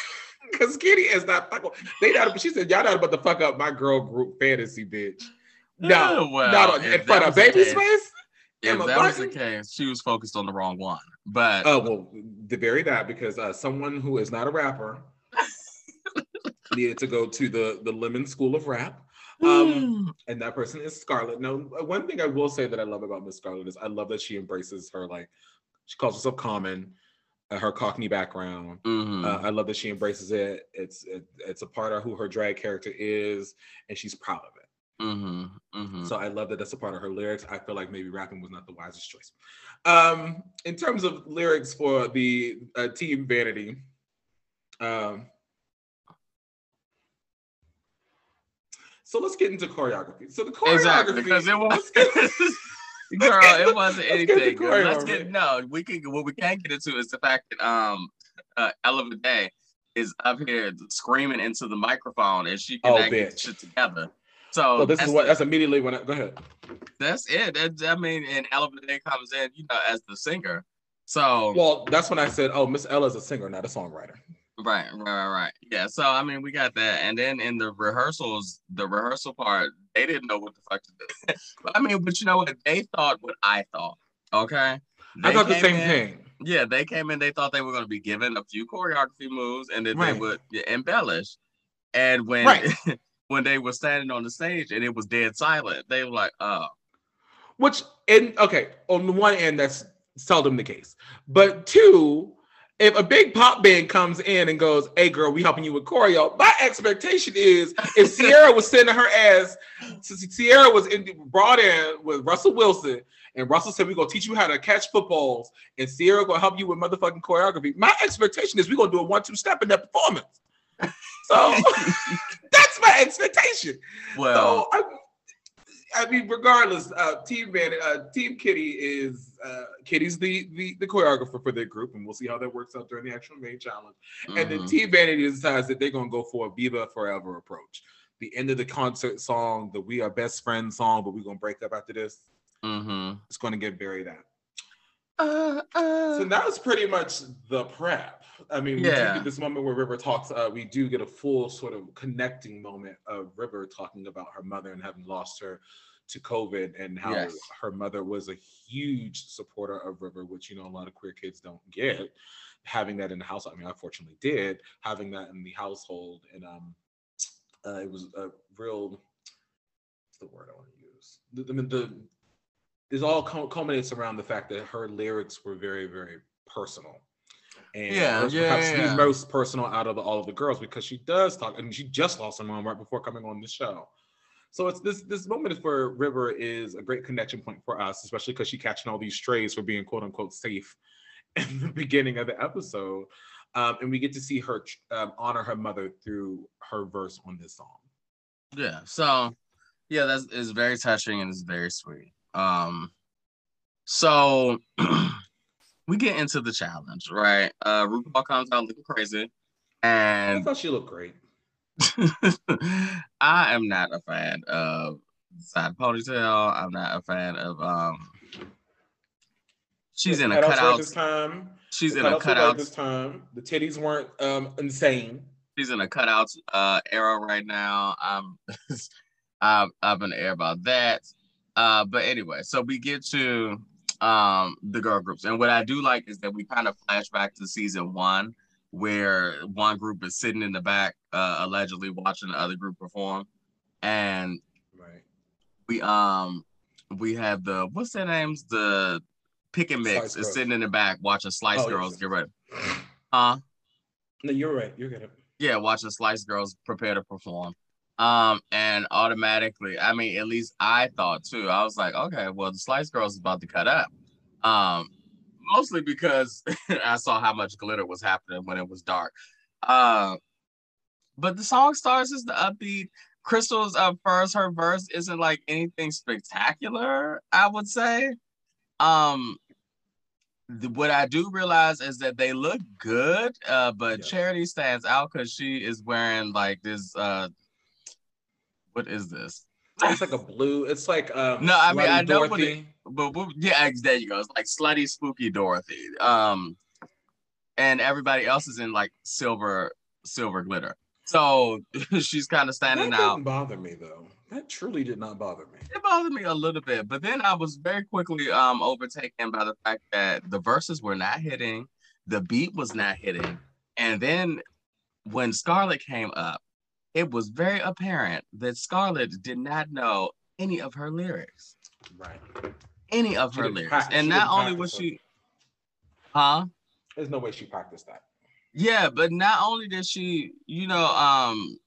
Speaker 1: [LAUGHS] because Kitty is not fucking. They not. She said y'all not about to fuck up my girl group fantasy, bitch. No,
Speaker 2: Oh, well,
Speaker 1: not
Speaker 2: if
Speaker 1: in front of
Speaker 2: was the
Speaker 1: baby
Speaker 2: case-
Speaker 1: space.
Speaker 2: If
Speaker 1: Emma
Speaker 2: that was the case, she was focused on the wrong one. But
Speaker 1: Oh well, the very that because uh, someone who is not a rapper [LAUGHS] needed to go to the the Lemon School of Rap. Um, and that person is Scarlett. Now, uh, one thing I will say that I love about Miss Scarlett is I love that she embraces her like she calls herself common, uh, her Cockney background.
Speaker 2: Mhm.
Speaker 1: Uh, I love that she embraces it. It's it, it's a part of who her drag character is, and she's proud of it.
Speaker 2: Mhm, mhm.
Speaker 1: So I love that that's a part of her lyrics. I feel like maybe rapping was not the wisest choice. Um, in terms of lyrics for the uh, Team Vanity, um, so let's get into choreography. So the choreography,
Speaker 2: exactly because it was girl, it wasn't
Speaker 1: let's get [LAUGHS] [LAUGHS]
Speaker 2: anything. girl. Let's get no. We can what we can't get into is the fact that um, uh, Ella Day is up here screaming into the microphone and she can
Speaker 1: Oh,
Speaker 2: get shit together. So
Speaker 1: So this is what that's immediately when I go ahead.
Speaker 2: that's it. That's, I mean, and Ella Day comes in, you know, as the singer. So
Speaker 1: Well, that's when I said, "Oh, Miss Ella's a singer, not a songwriter."
Speaker 2: Right, right, right, right. Yeah. So I mean, we got that, and then in the rehearsals, the rehearsal part, they didn't know what the fuck to do. [LAUGHS] but I mean, but you know what? They thought what I thought. Okay.
Speaker 1: I
Speaker 2: They
Speaker 1: thought the same
Speaker 2: in-
Speaker 1: thing.
Speaker 2: Yeah, they came in. They thought they were going to be given a few choreography moves, and then they would yeah, embellish. And when
Speaker 1: Right. [LAUGHS]
Speaker 2: when they were standing on the stage and it was dead silent, they were like, "Oh,
Speaker 1: Which, and okay, on the one end, that's seldom the case. But two, if a big pop band comes in and goes, "Hey, girl, we helping you with choreo," my expectation is if [LAUGHS] Ciara was sending her ass, Ciara was in, brought in with Russell Wilson, and Russell said, "We're gonna teach you how to catch footballs," and Ciara gonna help you with motherfucking choreography. My expectation is we're gonna do a one-two step in that performance. So [LAUGHS] that's my expectation.
Speaker 2: well,
Speaker 1: So I, I mean, regardless, uh, Team Man, uh, Team Kitty is uh, Kitty's the, the the choreographer for their group, and we'll see how that works out during the actual main challenge. And then
Speaker 2: mhm.
Speaker 1: Team Vanity decides that they're gonna go for a Viva Forever approach. The end of the concert song, the "We Are Best Friends" song, but we're gonna break up after this.
Speaker 2: Mhm.
Speaker 1: It's gonna get buried out.
Speaker 2: Uh, uh.
Speaker 1: So that was pretty much the prep. I mean, we do get this moment where River talks. Uh, we do get a full sort of connecting moment of River talking about her mother and having lost her to COVID, and how
Speaker 2: Yes.
Speaker 1: her mother was a huge supporter of River, which you know a lot of queer kids don't get. Having that in the house, I mean, I fortunately did. Having that in the household, and um, uh, it was a real. What's the word I want to use? The, I mean, the it all culminates around the fact that her lyrics were very, very personal. And
Speaker 2: Yeah, yeah,
Speaker 1: perhaps
Speaker 2: yeah.
Speaker 1: the most personal out of the, all of the girls because she does talk, and she just lost her mom right before coming on the show. So it's this this moment for River is a great connection point for us, especially because she catching all these strays for being quote unquote safe [LAUGHS] in the beginning of the episode, um, and we get to see her um, honor her mother through her verse on this song.
Speaker 2: Yeah. So yeah, that's is very touching and it's very sweet. Um so [CLEARS THROAT] we get into the challenge, right? Uh RuPaul comes out looking crazy. and I
Speaker 1: thought she looked great. [LAUGHS]
Speaker 2: I am not a fan of side ponytail. I'm not a fan of um she's in a
Speaker 1: Cutouts
Speaker 2: cutout.
Speaker 1: this time.
Speaker 2: She's
Speaker 1: The
Speaker 2: in a
Speaker 1: cutouts
Speaker 2: cutout.
Speaker 1: this time. The titties weren't um, insane.
Speaker 2: she's in a cutouts uh era right now. I'm [LAUGHS] I'm up in the air about that. Uh, but anyway, so we get to um the girl groups, and what I do like is that we kind of flash back to season one, where one group is sitting in the back, uh, allegedly watching the other group perform, and
Speaker 1: Right.
Speaker 2: we um we have the what's their names the pick and mix
Speaker 1: Slice
Speaker 2: is
Speaker 1: Girls.
Speaker 2: sitting in the back watching Slice
Speaker 1: Oh,
Speaker 2: Girls get ready. Huh?
Speaker 1: No, you're right. You're good.
Speaker 2: yeah, watching Slice Girls prepare to perform. Um, and automatically, I mean, at least I thought too. I was like, okay, well, the Slice Girls is about to cut up. Um, mostly because [LAUGHS] I saw how much glitter was happening when it was dark. Uh, but the song starts as the upbeat. Krystal's uh, first, her verse isn't like anything spectacular, I would say. Um, what I do realize is that they look good, uh, but
Speaker 1: Yeah.
Speaker 2: Charity stands out because she is wearing like this. Uh, what is this?
Speaker 1: It's like a blue. It's like um.
Speaker 2: No, I mean, I know what
Speaker 1: Dorothy.
Speaker 2: But, but yeah, there you go. It's like slutty, spooky Dorothy. Um, and everybody else is in like silver, silver glitter. So [LAUGHS] she's kind of
Speaker 1: That
Speaker 2: standing
Speaker 1: doesn't
Speaker 2: out.
Speaker 1: bother me though. That truly did not bother me.
Speaker 2: It bothered me a little bit, but then I was very quickly um overtaken by the fact that the verses were not hitting, the beat was not hitting, and then when Scarlett came up, it was very apparent that Scarlett did not know any of her lyrics.
Speaker 1: Right.
Speaker 2: Any of
Speaker 1: She
Speaker 2: her lyrics. and not only was she huh?
Speaker 1: There's no way she practiced that.
Speaker 2: Yeah, but not only did she, you know, um,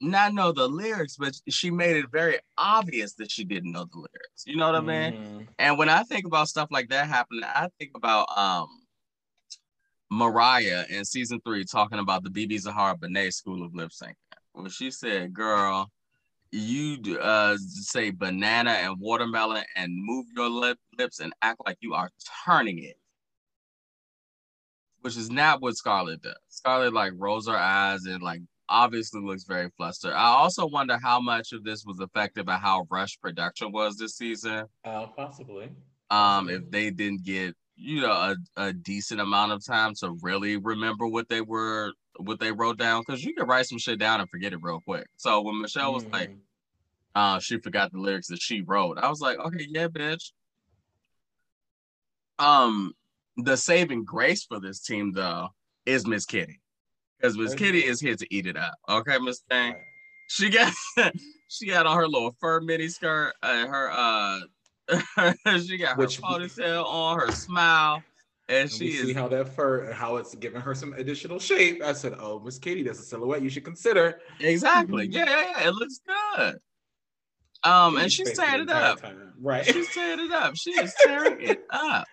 Speaker 2: not know the lyrics, but she made it very obvious that she didn't know the lyrics. You know what I mean?
Speaker 1: Mhm.
Speaker 2: And when I think about stuff like that happening, I think about um Mariah in season three talking about the BeBe Zahara Benet School of Lip Sync. When she said, girl, you uh say banana and watermelon and move your lip, lips and act like you are turning it. Which is not what Scarlett does. Scarlett like rolls her eyes and like obviously looks very flustered. I also wonder how much of this was affected by how rushed production was this season
Speaker 1: Uh, possibly.
Speaker 2: um if they didn't get you know a, a decent amount of time to really remember what they were what they wrote down because you can write some shit down and forget it real quick. So when michelle was like
Speaker 1: Mhm.
Speaker 2: uh she forgot the lyrics that she wrote i was like okay yeah bitch. Um the saving grace for this team though is miss kitty because miss kitty is here to eat it up okay miss thing? She got [LAUGHS] she got on her little fur mini skirt and her uh [LAUGHS] she got her
Speaker 1: Which-
Speaker 2: ponytail on her smile and
Speaker 1: And
Speaker 2: she
Speaker 1: we see how that fur, how it's giving her some additional shape. I said, "Oh, Miss Katie, that's a silhouette you should consider."
Speaker 2: exactly
Speaker 1: Mhm.
Speaker 2: yeah, yeah yeah it looks good um and she's tearing it up
Speaker 1: time. Right.
Speaker 2: she's tearing it up she is tearing it [LAUGHS] up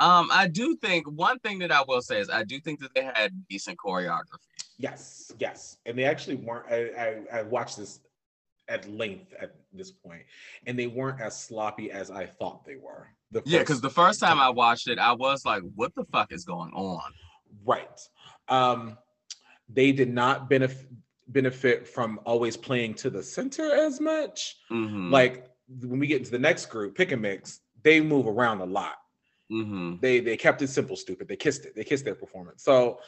Speaker 2: um i do think one thing that i will say is i do think that they had decent choreography
Speaker 1: Yes, yes, and they actually weren't. I, I I watched this at length at this point, and they weren't as sloppy as I thought they were.
Speaker 2: Yeah because the first time i watched it i was like what the fuck is going on?
Speaker 1: Right, um, they did not benefit benefit from always playing to the center as much.
Speaker 2: Mhm,
Speaker 1: Like when we get into the next group, pick and mix, they move around a lot.
Speaker 2: mhm.
Speaker 1: they they kept it simple stupid. They kissed it. They kissed their performance. So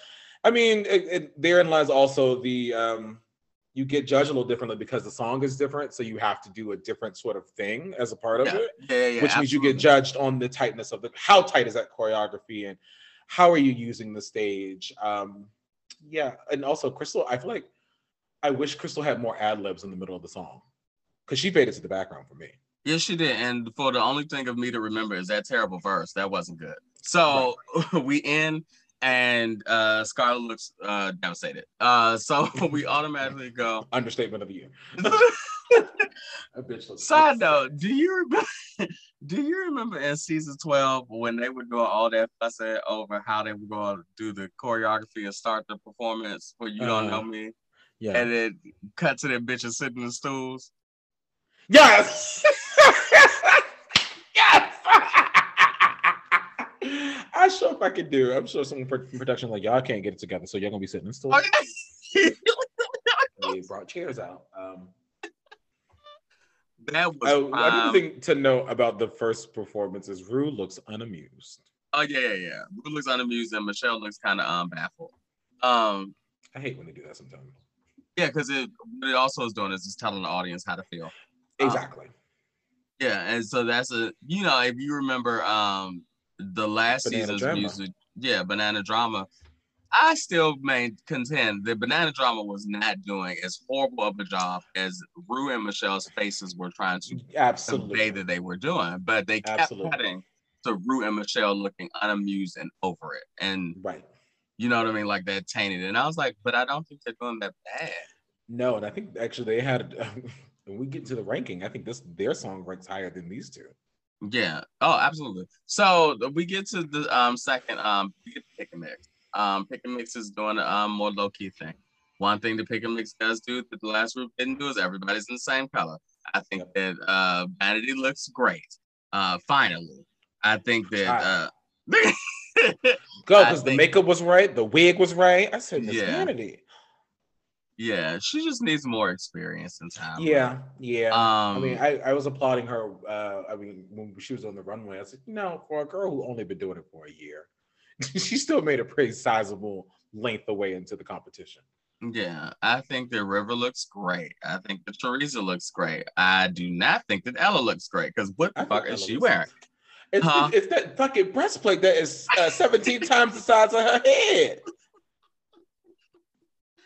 Speaker 1: i mean it, it, therein lies also the um you get judged a little differently because the song is different so you have to do a different sort of thing as a part of
Speaker 2: yeah,
Speaker 1: it
Speaker 2: yeah, yeah,
Speaker 1: which means you get judged on the tightness of the how tight is that choreography and how are you using the stage um yeah and also Krystal i feel like i wish Krystal had more ad libs in the middle of the song because she faded to the background for me
Speaker 2: Yes, she did. And for the only thing of me to remember is that terrible verse. That wasn't good. So [LAUGHS] we end and uh Scarlett looks uh devastated. Uh so [LAUGHS] we automatically go. [LAUGHS]
Speaker 1: understatement of the year [LAUGHS] a bitch
Speaker 2: Side note, do you remember do you remember in season 12 when they were doing all that fussing over how they were going to do the choreography and start the performance for You Don't Know
Speaker 1: Uh-huh.
Speaker 2: Me?
Speaker 1: yeah
Speaker 2: And it cut to them bitches sitting in the stools.
Speaker 1: Yes. I sure if I could do. I'm sure someone from production like y'all can't get it together, so y'all gonna be sitting in stools. [LAUGHS]
Speaker 2: Okay.
Speaker 1: They brought chairs out. Um,
Speaker 2: that was
Speaker 1: I,
Speaker 2: prime-
Speaker 1: another thing to note about the first performance is Rue looks unamused.
Speaker 2: Oh yeah, yeah, yeah. Rue looks unamused and Michelle looks kind of um baffled. Um,
Speaker 1: I hate when they do that sometimes.
Speaker 2: yeah, because it what it also is doing is just telling the audience how to feel.
Speaker 1: Exactly.
Speaker 2: Yeah, and so that's a you know if you remember um the last
Speaker 1: Banana
Speaker 2: season's
Speaker 1: Drama.
Speaker 2: music, yeah, Banana Drama. I still main contend that Banana Drama was not doing as horrible of a job as Rue and Michelle's faces were trying to
Speaker 1: Absolutely.
Speaker 2: convey that they were doing, but they kept
Speaker 1: Absolutely.
Speaker 2: cutting to Rue and Michelle looking unamused and over it, and
Speaker 1: Right.
Speaker 2: you know what I mean, like that tainted. And I was like, but I don't think they're doing that bad.
Speaker 1: No, and I think actually they had. [LAUGHS] when we get to the ranking, I think this their song ranks higher than these two.
Speaker 2: Yeah. Oh, absolutely. So we get to the um second um we get to pick and mix. Um, pick and mix is doing a um, more low key thing. One thing the pick and mix does do that the last group didn't do is everybody's in the same color. I think that uh Vanity looks great. Uh, finally, I think that uh. [LAUGHS]
Speaker 1: Go, because the makeup was right, the wig was right. I said, Miss
Speaker 2: Yeah.
Speaker 1: Vanity.
Speaker 2: Yeah, she just needs more experience and time.
Speaker 1: Yeah, yeah.
Speaker 2: Um,
Speaker 1: I mean, I, I was applauding her. Uh, I mean, when she was on the runway, I said, you know, for a girl who only been doing it for a year, [LAUGHS] she still made a pretty sizable length away into the competition.
Speaker 2: Yeah, I think the River looks great. I think the Choriza looks great. I do not think that Ella looks great because what the
Speaker 1: I
Speaker 2: fuck is
Speaker 1: Ella
Speaker 2: she wearing?
Speaker 1: It's,
Speaker 2: Huh?
Speaker 1: it's that fucking breastplate that is uh, 17 times the size of her head.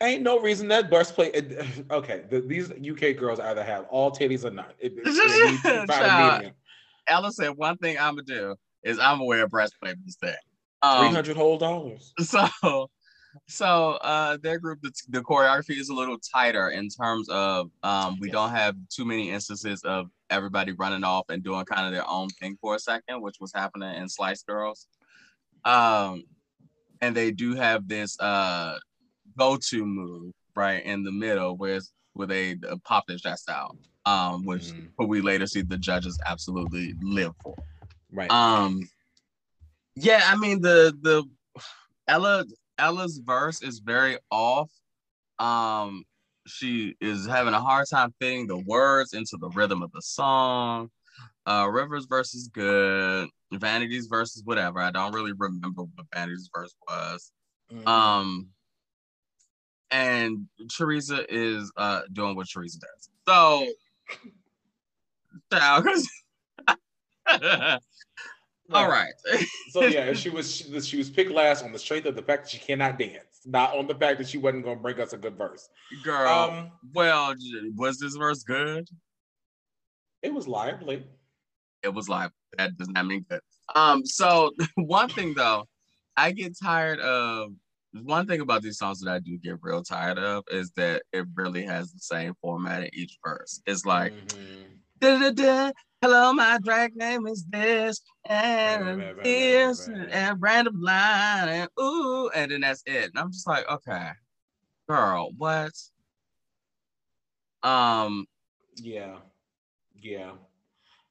Speaker 1: Ain't no reason that breastplate. it- [LAUGHS] okay, the, these UK girls either have all titties or none. It, it, it needs to [LAUGHS] find a
Speaker 2: Child.
Speaker 1: medium.
Speaker 2: Ella said one thing I'm gonna do is I'm gonna wear a breastplate instead. Um,
Speaker 1: 300 whole dollars. [LAUGHS]
Speaker 2: so so uh their group the, the choreography is a little tighter in terms of um we
Speaker 1: Yes.
Speaker 2: don't have too many instances of everybody running off and doing kind of their own thing for a second which was happening in slice girls um and they do have this uh go-to move right in the middle where it's- where they pop their chest out um which
Speaker 1: Mhm.
Speaker 2: what we later see the judges absolutely live for
Speaker 1: Right.
Speaker 2: um, yeah, I mean the the Ella Ella's verse is very off. Um, she is having a hard time fitting the words into the rhythm of the song. Uh, Rivers verse is good. Vanity's verse is whatever. I don't really remember what Vanity's verse was.
Speaker 1: Mhm.
Speaker 2: Um, and Choriza is uh doing what Choriza does. So, [LAUGHS] [LAUGHS] all right.
Speaker 1: So yeah, [LAUGHS] she was she, she was picked last on the strength of the fact that she cannot dance, not on the fact that she wasn't going to bring us a good verse.
Speaker 2: Girl,
Speaker 1: Um,
Speaker 2: well, was this verse good?
Speaker 1: it was lively.
Speaker 2: It was lively. that does not mean good. Um, so one thing though, I get tired of one thing about these songs that I do get real tired of is that it really has the same format in each verse. It's like
Speaker 1: Mhm.
Speaker 2: da-da-da, hello, my drag name is this, and
Speaker 1: right, right,
Speaker 2: this,
Speaker 1: right.
Speaker 2: and random line, and ooh, and then that's it. And I'm just like, okay, girl, what? Um,
Speaker 1: Yeah, yeah.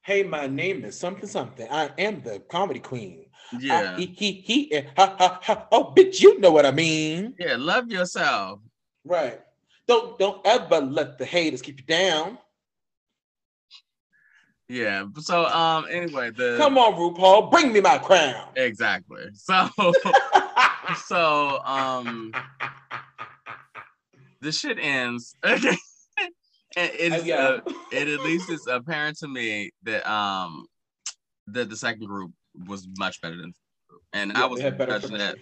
Speaker 1: Hey, my name is something something. I am the comedy queen.
Speaker 2: Yeah.
Speaker 1: I, he he he. eh, Ha ha ha. Oh, bitch, you know what I mean,
Speaker 2: Yeah, love yourself.
Speaker 1: right? Don't don't ever let the haters keep you down.
Speaker 2: Yeah. So um anyway, the
Speaker 1: Come on, RuPaul, bring me my crown.
Speaker 2: exactly. So [LAUGHS] so um the shit ends. [LAUGHS] and it
Speaker 1: yeah.
Speaker 2: uh, it at least is apparent to me that um that the second group was much better than the first group. and I was
Speaker 1: they had better
Speaker 2: judging that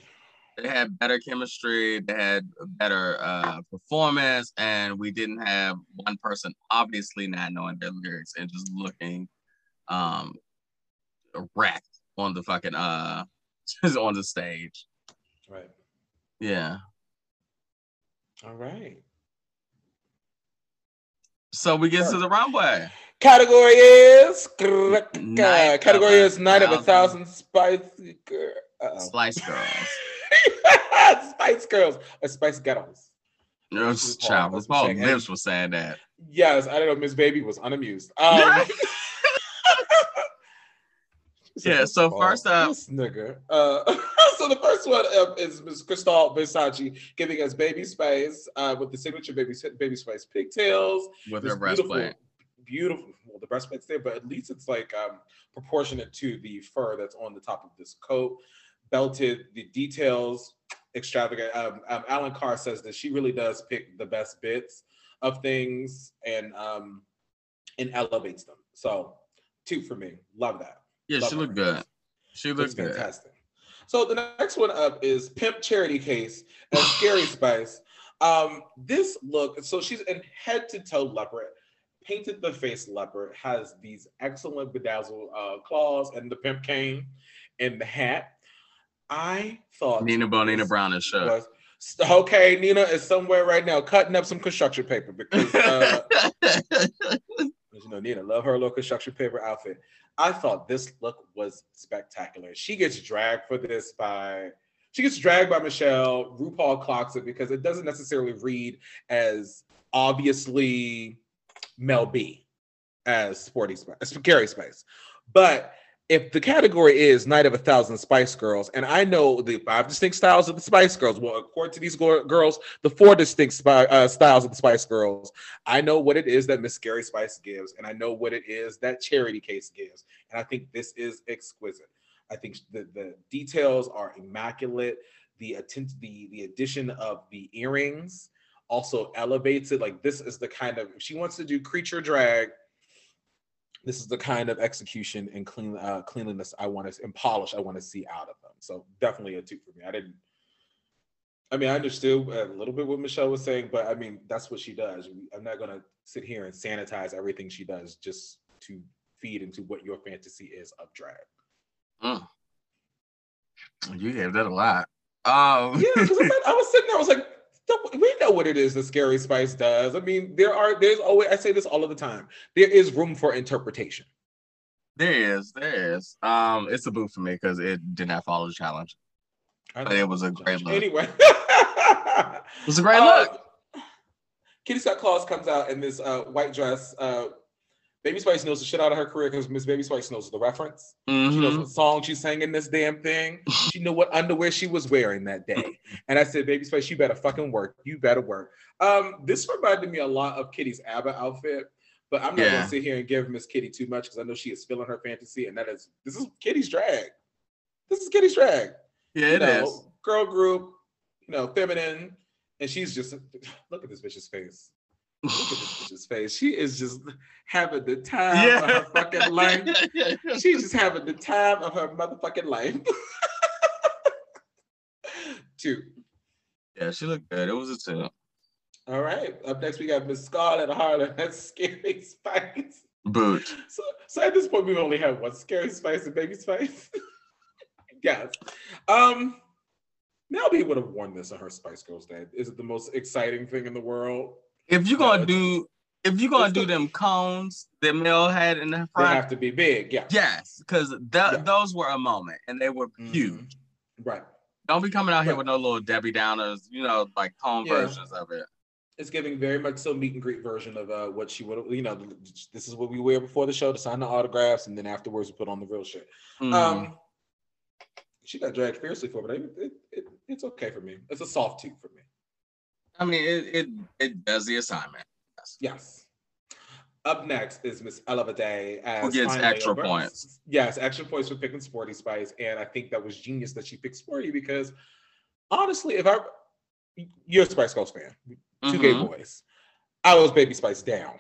Speaker 2: they had better chemistry, they had a better uh, performance, and we didn't have one person obviously not knowing their lyrics and just looking um wrecked on the fucking uh [LAUGHS] just on the stage.
Speaker 1: Right.
Speaker 2: Yeah.
Speaker 1: All right.
Speaker 2: So we get to the runway.
Speaker 1: Category is
Speaker 2: Night of
Speaker 1: category
Speaker 2: a
Speaker 1: is night of a
Speaker 2: thousand-
Speaker 1: spice girl. Uh-oh.
Speaker 2: Slice girls. [LAUGHS]
Speaker 1: Spice Girls or Spice Ghettos.
Speaker 2: No, child,
Speaker 1: what I'm saying.
Speaker 2: Was saying that.
Speaker 1: Yes, I don't know. Miss Baby was unamused. Um, [LAUGHS] [LAUGHS]
Speaker 2: Yeah, so
Speaker 1: RuPaul,
Speaker 2: first up-
Speaker 1: nigga. Uh, so the first one uh, is Miss Krystal Versace giving us Baby Spice uh, with the signature Baby Baby Spice pigtails.
Speaker 2: with her breastplate.
Speaker 1: Beautiful, well, the breastplate's there, but at least it's like um, proportionate to the fur that's on the top of this coat. Belted, the details extravagant. Um, um, Alan Carr says that she really does pick the best bits of things and um, and elevates them. So two for me. Love that.
Speaker 2: Yeah,
Speaker 1: Love
Speaker 2: she looked good. She
Speaker 1: Looks
Speaker 2: looked good.
Speaker 1: fantastic. So the next one up is Pimp Charity Kase and Scary Spice. Um, this look, so she's in head to toe leopard, painted the face leopard, has these excellent bedazzled uh, claws and the pimp cane and the hat. I thought
Speaker 2: Nina Bonina Brown is
Speaker 1: was okay. Nina is somewhere right now cutting up some construction paper because uh, you know, Nina love her little construction paper outfit. I thought this look was spectacular. She gets dragged for this by she gets dragged by Michelle. RuPaul clocks it because it doesn't necessarily read as obviously Mel B as Sporty Spice, Gary Spice. But if the category is Night of a Thousand Spice Girls, and I know the five distinct styles of the Spice Girls, well, according to these girls, the four distinct uh, styles of the Spice Girls, I know what it is that Miss Scary Spice gives, and I know what it is that Charity Kase gives. And I think this is exquisite. I think the, the details are immaculate. The attent, the the addition of the earrings also elevates it. Like this is the kind of if she wants to do creature drag, this is the kind of execution and clean uh, cleanliness I want to and polish I want to see out of them. So definitely a two for me. I didn't. I mean, I understood a little bit what Michelle was saying, but I mean, that's what she does. I'm not gonna sit here and sanitize everything she does just to feed into what your fantasy is of drag.
Speaker 2: Mm. You gave that a lot. Um,
Speaker 1: yeah, because [LAUGHS] I was sitting there, I was like, we know what it is that Scary Spice does. I mean, there are there's always I say this all of the time. There is room for interpretation.
Speaker 2: There is, there is. Um, it's a boot for me because it did not follow the challenge. But it was a great look.
Speaker 1: Anyway, [LAUGHS]
Speaker 2: it was a great uh, look.
Speaker 1: Kitty Scott Claus comes out in this uh, white dress. Uh, Baby Spice knows the shit out of her career because Miss Baby Spice knows the reference. Mm-hmm. She knows mm-hmm. what song she sang in this damn thing. She knew what underwear she was wearing that day. And I said, Baby Spice, you better fucking work. You better work. Um, this reminded me a lot of Kitty's ABBA outfit, but I'm not yeah. gonna sit here and give Miss Kitty too much because I know she is feeling her fantasy, and that is this is Kitty's drag. This is Kitty's drag.
Speaker 2: Yeah, it
Speaker 1: you
Speaker 2: know, is.
Speaker 1: Girl group, you know, feminine, and she's just look at this bitch's face. Look at this bitch's face. She is just having the time yeah. of her fucking [LAUGHS] life. She's just having the time of her motherfucking life. [LAUGHS] two.
Speaker 2: Yeah, she looked good. It was a two.
Speaker 1: All right. Up next, we got Miss Scarlett Harlett. [LAUGHS] That's Scary Spice.
Speaker 2: Boot.
Speaker 1: So, so at this point, we only have one Scary Spice and Baby Spice. yes. Um, Mel B would have worn this on her Spice Girls Day. Is it the most exciting thing in the world?
Speaker 2: If you're gonna do if you're gonna do them cones that Mel had in the
Speaker 1: front, they have to be big. Yeah.
Speaker 2: Yes, because th- yeah. those were a moment and they were mm-hmm. huge.
Speaker 1: Right.
Speaker 2: Don't be coming out here with no little Debbie Downers, you know, like cone yeah. versions of it.
Speaker 1: It's giving very much so meet and greet version of uh, what she would, you know, this is what we wear before the show to sign the autographs, and then afterwards we put on the real shit. Mm-hmm. Um, she got dragged fiercely for, but it, it, it, it's okay for me. It's a soft two for me.
Speaker 2: I mean, it it, it does the assignment.
Speaker 1: Yes. Yes. Up next is Miss Ella Vaday as
Speaker 2: Who gets extra points.
Speaker 1: Yes, extra points for picking Sporty Spice, and I think that was genius that she picked Sporty because honestly, if I you're a Spice Girls fan, 2 mm-hmm. gay boys, I was Baby Spice down.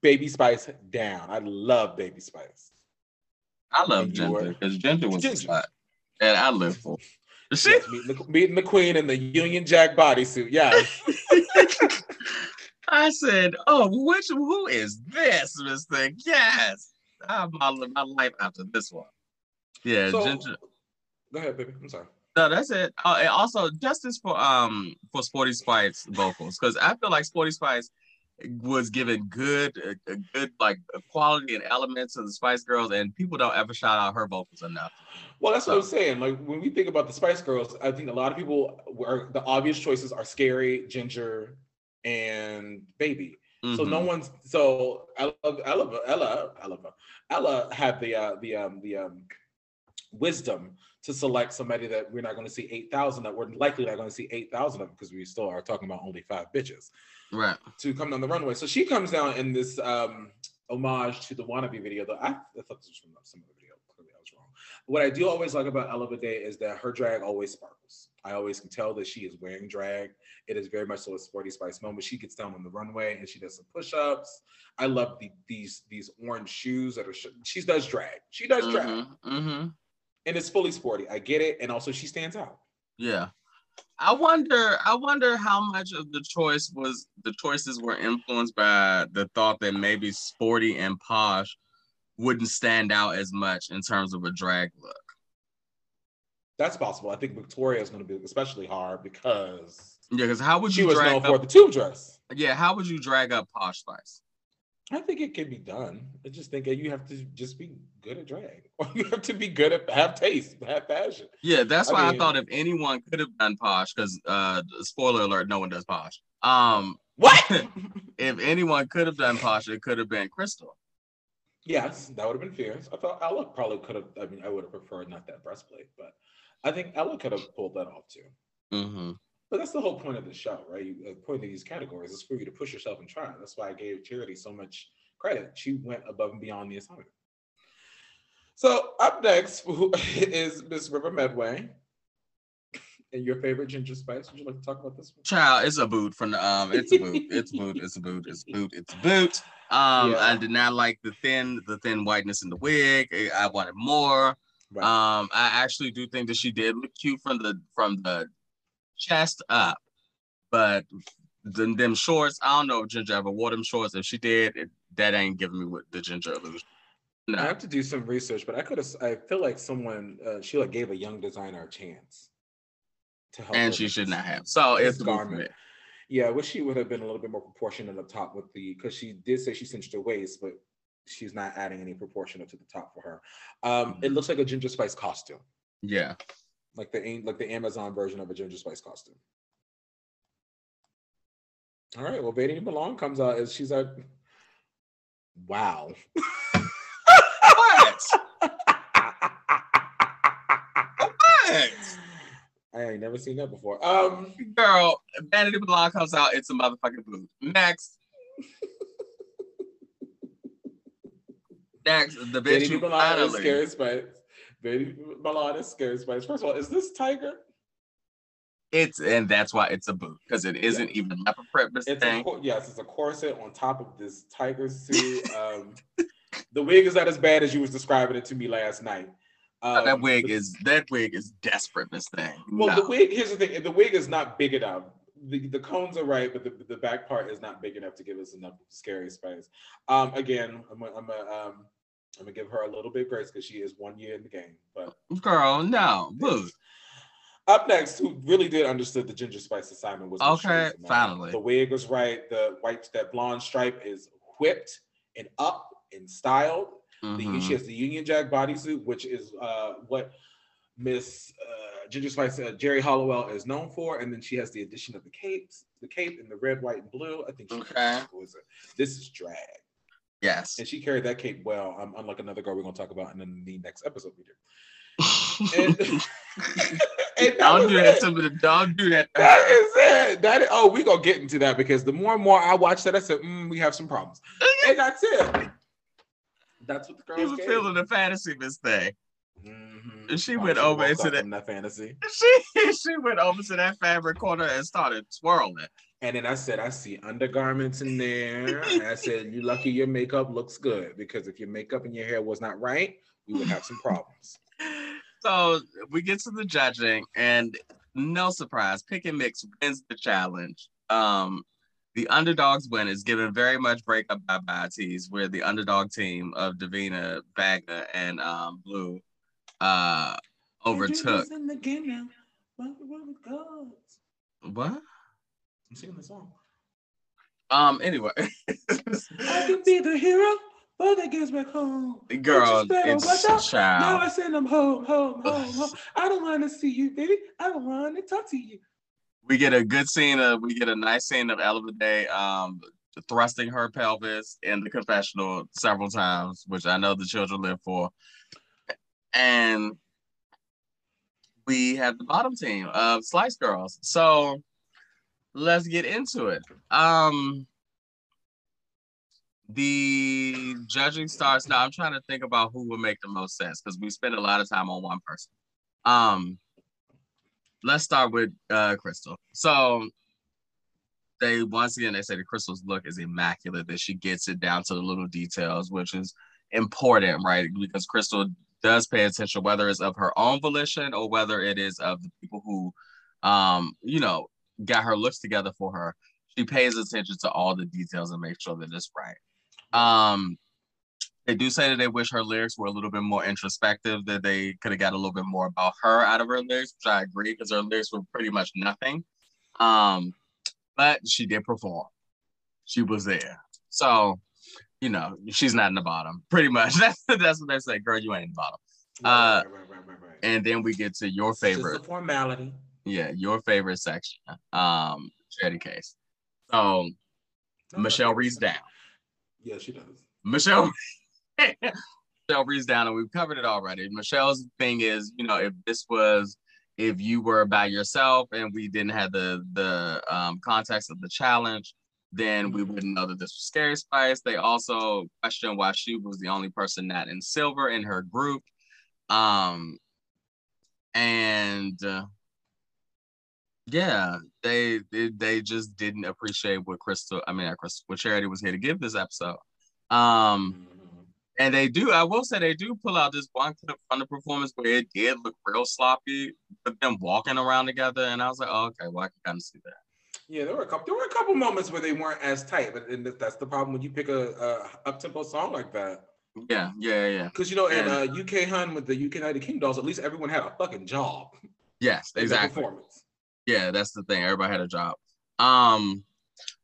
Speaker 1: Baby Spice down. I love Baby Spice.
Speaker 2: I love Ginger because Ginger was Ginger. spot, and I live for.
Speaker 1: Yes, meeting, the, meeting the queen in the Union Jack bodysuit. Yes. [LAUGHS]
Speaker 2: I said, "Oh, which who is this, Mister? Yes, I have my, my life after this one." Yeah, so, Ginger.
Speaker 1: Go ahead, baby. I'm sorry.
Speaker 2: No, that's it. Uh, and also justice for um for Sporty Spice vocals because I feel like Sporty Spice was given good, a, a good like quality and elements of the Spice Girls, and people don't ever shout out her vocals enough.
Speaker 1: Well, that's so. what I'm saying. Like when we think about the Spice Girls, I think a lot of people were the obvious choices are Scary, Ginger, and Baby. Mm-hmm. So no mm-hmm. one's so Ella Ella Ella Ella Ella had the uh, the um the um wisdom to select somebody that we're not going to see 8,000 that we're likely not going to see 8,000 of because we still are talking about only five bitches
Speaker 2: right.
Speaker 1: to come down the runway. So she comes down in this um homage to the wannabe video though I, I thought this was from some of the video. Clearly I was wrong. What I do always like about Ella Vaday is that her drag always sparkles. I always can tell that she is wearing drag. It is very much so a sporty spice moment. She gets down on the runway and she does some push-ups. I love the, these these orange shoes that are she does drag. She does drag.
Speaker 2: Mm-hmm, mm-hmm.
Speaker 1: and it's fully sporty. I get it. And also she stands out.
Speaker 2: Yeah I wonder. I wonder how much of the choice was the choices were influenced by the thought that maybe sporty and posh wouldn't stand out as much in terms of a drag look.
Speaker 1: That's possible. I think Victoria is going to be especially hard because
Speaker 2: yeah, because how would you
Speaker 1: she was
Speaker 2: known
Speaker 1: up, for the tube dress?
Speaker 2: Yeah, how would you drag up Posh Spice?
Speaker 1: I think it can be done. I just think that you have to just be good at drag. Or [LAUGHS] you have to be good at have taste, have passion.
Speaker 2: Yeah, that's I why mean, I thought if anyone could have done posh, because uh spoiler alert, no one does posh. Um
Speaker 1: what? [LAUGHS]
Speaker 2: if anyone could have done posh, it could have been Krystal.
Speaker 1: Yes, that would have been fierce. I thought Ella probably could have. I mean, I would have preferred not that breastplate, but I think Ella could have pulled that off too.
Speaker 2: Mm-hmm.
Speaker 1: But that's the whole point of the show, right? The point of these categories is for you to push yourself and try. That's why I gave Charity so much credit. She went above and beyond the assignment. So up next [LAUGHS] is Miss River Medway. And your favorite ginger spice? Would you like to talk about this one?
Speaker 2: Child, it's a boot from the um. It's a boot. It's a boot. It's a boot. It's a boot. It's a boot. Um,
Speaker 1: Yeah.
Speaker 2: I did not like the thin, the thin whiteness in the wig. I- I wanted more.
Speaker 1: Right.
Speaker 2: Um, I actually do think that she did look cute from the from the chest up, but them, them shorts. I don't know if Ginger ever wore them shorts. If she did, it, that ain't giving me what the Ginger illusion.
Speaker 1: I have to do some research, but I could have. I feel like someone uh, she like gave a young designer a chance to help.
Speaker 2: and she should
Speaker 1: this-
Speaker 2: not have. So it's a boot for
Speaker 1: garment.
Speaker 2: me.
Speaker 1: Yeah, I wish she would have been a little bit more proportionate up top with the because she did say she cinched her waist, but she's not adding any proportional to the top for her. Um,
Speaker 2: Mm-hmm.
Speaker 1: it looks like a ginger spice costume,
Speaker 2: Yeah.
Speaker 1: Like the like the Amazon version of a ginger spice costume. All right, well, Beatty Malone comes out as she's like, wow.
Speaker 2: What? [LAUGHS] What?
Speaker 1: I ain't never seen that before. Um,
Speaker 2: Girl, Vanity Blonde comes out. It's a motherfucking boot. Next. [LAUGHS] Next, the bitch
Speaker 1: Betty
Speaker 2: who
Speaker 1: Malone is
Speaker 2: finally.
Speaker 1: Scary Spice. Betty Malone is Scary Spice. First of all, is this Tiger?
Speaker 2: It's and that's why it's a boot because it isn't even a leopard print
Speaker 1: It's
Speaker 2: thing.
Speaker 1: cor- yes, it's a corset on top of this tiger suit. Um, [LAUGHS] the wig is not as bad as you was describing it to me last night. Um,
Speaker 2: that wig is that wig is desperate. This thing.
Speaker 1: well.
Speaker 2: No.
Speaker 1: The wig. Here's the thing: the wig is not big enough. The, the cones are right, but the, the back part is not big enough to give us enough scary spice. Um, again, I'm gonna I'm a, um, I'm gonna give her a little bit of grace because she is one year in the game. But
Speaker 2: Girl, no boot.
Speaker 1: up next, who really did understood the ginger spice assignment was
Speaker 2: Okay, finally.
Speaker 1: The wig was right. The white that blonde stripe is whipped and up and styled. The,
Speaker 2: Mhm.
Speaker 1: she has the Union Jack bodysuit, which is uh, what Miss uh, Ginger Spice uh, Geri Halliwell is known for, and then she has the addition of the capes, the cape in the red, white, and blue. I think she
Speaker 2: Okay.
Speaker 1: was it. This is drag,
Speaker 2: Yes.
Speaker 1: and she carried that cape well. Um, unlike another girl we're gonna talk about in the next episode we do. [LAUGHS] And, [LAUGHS] and that
Speaker 2: don't do that
Speaker 1: it.
Speaker 2: to me. Don't do that.
Speaker 1: That is it. That is, oh, we gonna get into that because the more and more I watch that, I said, mm, we have some problems, and that's it. That's what the
Speaker 2: She
Speaker 1: girls
Speaker 2: was feeling the fantasy Miss thing.
Speaker 1: Mhm.
Speaker 2: She
Speaker 1: Probably
Speaker 2: went
Speaker 1: should've
Speaker 2: over
Speaker 1: woke
Speaker 2: into that-
Speaker 1: from that fantasy. [LAUGHS]
Speaker 2: She she went over to that fabric corner and started swirling.
Speaker 1: And then I said, I see undergarments in there. I said, you lucky your makeup looks good because if your makeup and your hair was not right, we would have some problems. [LAUGHS]
Speaker 2: So we get to the judging, and no surprise, Pick and Mix wins the challenge. Um, the underdogs win is given very much breakup by Baptiste, where the underdog team of Divina, Baga, and um, Blu uh, overtook.
Speaker 1: In the game now. What- what it goes.
Speaker 2: What?
Speaker 1: I'm singing the song.
Speaker 2: Um. Anyway,
Speaker 1: I can be the hero, but that gets back home.
Speaker 2: girl,
Speaker 1: Just
Speaker 2: it's
Speaker 1: watch out. Now. I send them home, home, home, home. I don't want to see you, baby. I don't want to talk to you.
Speaker 2: we get a good scene of we get a nice scene of Ella Day um thrusting her pelvis in the confessional several times, which I know the children live for. And we have the bottom team of Slice Girls. So let's get into it. Um the judging starts now. I'm trying to think about who would make the most sense because we spend a lot of time on one person. Um let's start with uh Krystal. So they once again they say the Krystal's look is immaculate, that she gets it down to the little details, which is important, right? Because Krystal does pay attention, whether it's of her own volition or whether it is of the people who um, you know, got her looks together for her. She pays attention to all the details and makes sure that it's right. Um they do say that they wish her lyrics were a little bit more introspective, that they could have got a little bit more about her out of her lyrics, which I agree because her lyrics were pretty much nothing. Um, but she did perform. She was there. So, you know, she's not in the bottom. Pretty much. [LAUGHS] That's that's what they say. Girl, you ain't in the bottom. Uh,
Speaker 1: right, right, right, right, right.
Speaker 2: And then we get to your
Speaker 1: It's just
Speaker 2: favorite.
Speaker 1: a formality.
Speaker 2: Yeah, your favorite section. Um, Charity Kase. So
Speaker 1: No,
Speaker 2: Michelle reads down.
Speaker 1: Yeah, she does.
Speaker 2: Michelle [LAUGHS] Michelle reads down and we've covered it already. Michelle's thing is, you know, if this was if you were by yourself and we didn't have the the um, context of the challenge, then we wouldn't know that this was Scary Spice. They also question why she was the only person not in silver in her group. Um and uh, yeah, they, they they just didn't appreciate what Krystal, I mean, Krystal, what Charity was here to give this episode. Um, and they do, I will say, they do pull out this one clip from the performance where it did look real sloppy, but them walking around together, and I was like, oh, okay, well, I can kind of see that.
Speaker 1: Yeah, there were a couple. There were a couple moments where they weren't as tight, but that's the problem when you pick a, a up tempo song like that.
Speaker 2: Yeah, yeah, yeah.
Speaker 1: Because you know, in uh, UK Hun with the UK United dolls, at least everyone had a fucking job.
Speaker 2: Yes, exactly. Performance. Yeah, that's the thing. Everybody had a job. Um,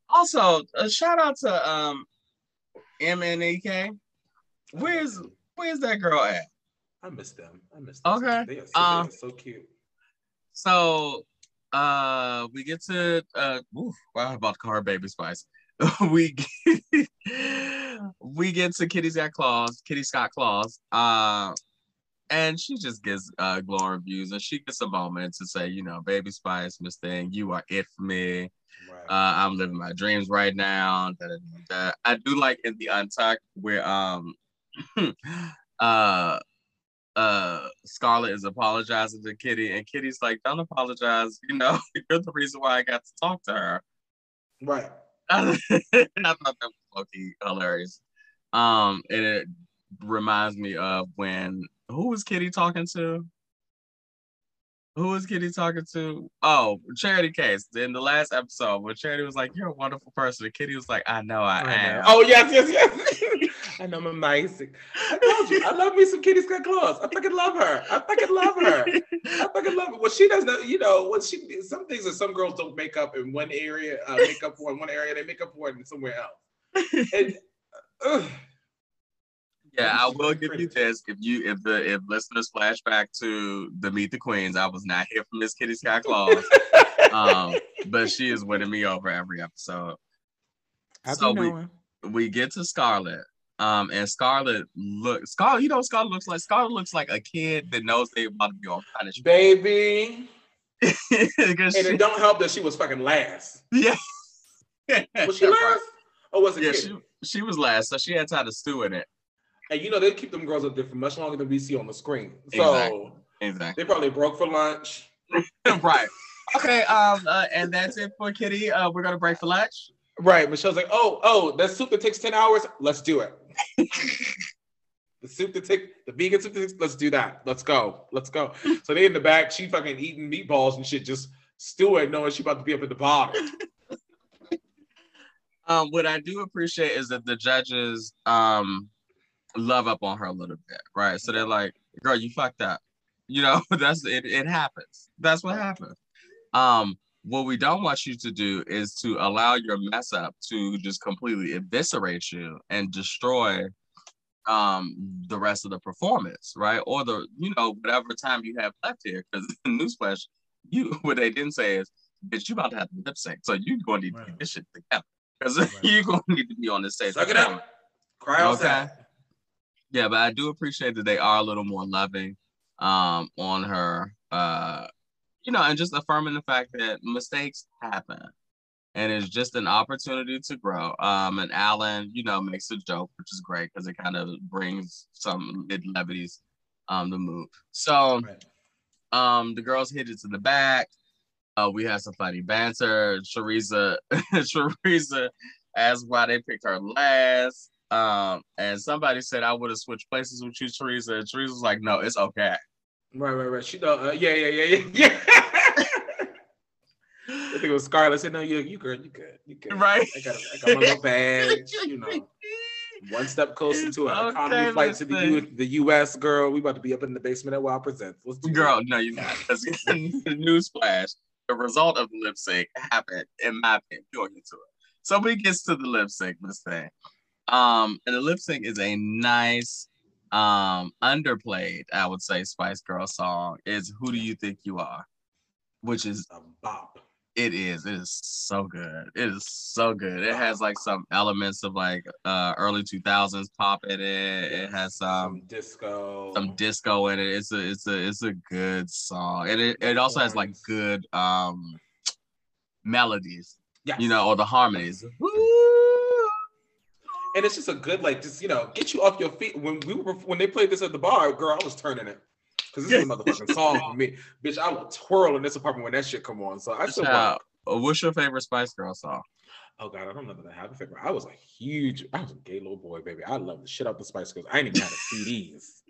Speaker 2: also, a shout out to um, MNEK. Where's where's that girl at?
Speaker 1: I miss them. I miss them.
Speaker 2: Okay.
Speaker 1: They are so, um, they are so cute.
Speaker 2: So uh we get to uh oof, wow, I'm about to call her baby spice. [LAUGHS] we get, [LAUGHS] we get to Kitty's got claws, Kitty Scott Claus. Uh and she just gives uh glowing reviews and she gets a moment to say, you know, baby spice, Miss Thing, you are it for me. Right. Uh, I'm living my dreams right now. Da, da, da, I do like in the Untucked where um [CLEARS THROAT] uh uh Scarlett is apologizing to Kitty, and Kitty's like, "Don't apologize. You know, [LAUGHS] you're the reason why I got to talk to her."
Speaker 1: Right. [LAUGHS]
Speaker 2: I thought that was hilarious. Um, and it reminds me of when who was Kitty talking to? Who was Kitty talking to? Oh, Charity Kase. In the last episode, where Charity was like, "You're a wonderful person," and Kitty was like, "I know I, I am." Know.
Speaker 1: Oh yes, yes, yes. [LAUGHS] I know I'm amazing. I told you, I love me some Kitty Scott Claus. I fucking love her. I fucking love her. I fucking love her. Well, she doesn't. You know, what she some things that some girls don't make up in one area, uh, make up for in one area, they make up for it in somewhere else. And, uh,
Speaker 2: yeah, I will give you this. If you if the if listeners flash back to the Meet the Queens, I was not here for Miss Kitty Scott Claus. um, [LAUGHS] but she is winning me over every episode.
Speaker 1: Happy so
Speaker 2: we, we get to Scarlett. Um, and Scarlett look Scarlett, you know Scarlett looks like? Scarlett looks like a kid that knows they about to be on punishment.
Speaker 1: Baby. [LAUGHS] and she, it don't help that she was fucking last.
Speaker 2: Yeah.
Speaker 1: was she [LAUGHS] last? Or was it?
Speaker 2: Yeah, she, she was last, so she had time to stew in it.
Speaker 1: And you know they keep them girls up there for much longer than we see on the screen. So exactly. exactly. they probably broke for lunch. [LAUGHS]
Speaker 2: right. Okay. Um. Uh, and that's it for Kitty. Uh, we're gonna break for lunch.
Speaker 1: Right. Michelle's like, oh, oh, that soup that takes ten hours. Let's do it. [LAUGHS] the soup that take the vegan soup. Takes, let's do that. Let's go. Let's go. So they in the back. She fucking eating meatballs and shit, just stewing, knowing she about to be up at the bottom. [LAUGHS]
Speaker 2: Um, what I do appreciate is that the judges um love up on her a little bit, right? So they're like, girl, you fucked up. [LAUGHS] You know, [LAUGHS] that's it, it happens. That's what happens. Um, what we don't want you to do is to allow your mess up to just completely eviscerate you and destroy um the rest of the performance, right? Or the, you know, whatever time you have left here. Because in [LAUGHS] newsflash, you what they didn't say is, bitch, you about to have to lip sync. So you're gonna need to get this shit together. Because right. you're gonna need to be on the stage.
Speaker 1: Suck it up. Cry outside.
Speaker 2: Yeah, but I do appreciate that they are a little more loving um, on her. Uh, you know, and just affirming the fact that mistakes happen. And it's just an opportunity to grow. Um, and Alan, you know, makes a joke, which is great because it kind of brings some mid levities um the move. So um the girls hit it to the back. Uh, we had some funny banter. Choriza, Choriza [LAUGHS] asked why they picked her last. Um, and somebody said I would have switched places with you, Choriza. And Choriza was like, "No, it's okay."
Speaker 1: Right, right, right. She know, uh, yeah, yeah, yeah, yeah, yeah. I think it was Scarlett said, "No, you, you good, you good, you good."
Speaker 2: Right.
Speaker 1: I got, I got my little badge. [LAUGHS] You know, one step closer to an okay, economy flight to the U, the U.S. Girl, we about to be up in the basement at Wow Presents.
Speaker 2: Let's do girl, that. no, you're not. [LAUGHS] Newsflash: the result of the lip sync happened, in my opinion. You'll get to it. Somebody gets to the lip sync, Miss Thing. Um, and the lip sync is a nice, um, underplayed, I would say, Spice Girl song. Is "Who Do You Think You Are," which is
Speaker 1: a bop.
Speaker 2: It is. It is so good. It is so good. It has like some elements of like uh early 2000s pop in it. It has some,
Speaker 1: some disco.
Speaker 2: Some disco in it. It's a it's a it's a good song. And it, it also has like good um melodies. Yes. You know, or the harmonies. Woo!
Speaker 1: And it's just a good like just you know get you off your feet. When we were when they played this at the bar, girl, I was turning it. Because this is a motherfucking [LAUGHS] song for me. Bitch, I will twirl in this apartment when that shit come on. So I still
Speaker 2: Child, uh, what's your favorite Spice Girl song?
Speaker 1: Oh god, I don't know that I have a favorite. I was a huge, I was a gay little boy, baby. I love the shit out the Spice Girls. I ain't even had a CDs.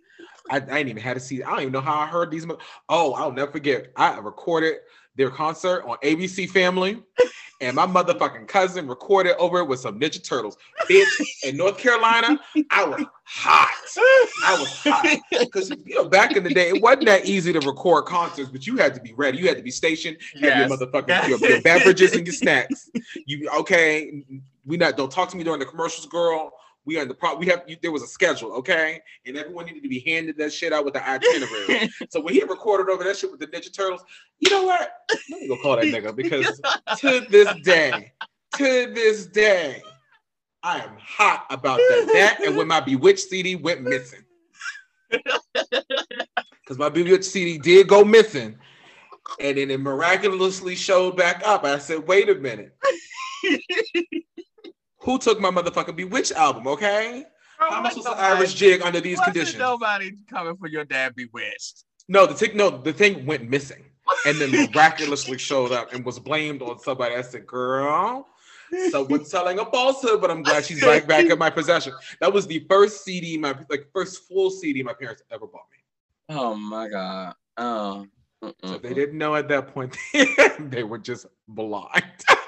Speaker 1: I, I ain't even had a CD. I don't even know how I heard these. mo- Oh, I'll never forget. I recorded their concert on ABC Family, and my motherfucking cousin recorded over it with some Ninja Turtles. Bitch, in North Carolina, I was hot. I was hot. Because you know, back in the day, it wasn't that easy to record concerts, but you had to be ready. You had to be stationed, have
Speaker 2: Yes.
Speaker 1: your motherfucking your, your beverages and your snacks. You okay? We not don't talk to me during the commercials, girl. We are in the pro. We have you, there was a schedule, okay, and everyone needed to be handed that shit out with the itinerary. [LAUGHS] so when he recorded over that shit with the Ninja Turtles, you know what? Let me go call that nigga because to this day, to this day, I am hot about that. That and when my Bewitched CD went missing. [LAUGHS] Because my Bewitched CD did go missing. And then it miraculously showed back up. I said, wait a minute. [LAUGHS] Who took my motherfucking Bewitched album, okay? How much was the Irish jig under these
Speaker 2: Wasn't
Speaker 1: conditions?
Speaker 2: Nobody coming for your dad bewitched.
Speaker 1: No, the thing, no, the thing went missing, and then [LAUGHS] miraculously showed up and was blamed on somebody. I said, "Girl, someone's telling a falsehood," but I'm glad she's right back in my possession. That was the first CD, my like first full CD my parents ever bought me.
Speaker 2: Oh my god. Oh. Mm-mm.
Speaker 1: if they didn't know at that point, [LAUGHS] they were just blind. [LAUGHS]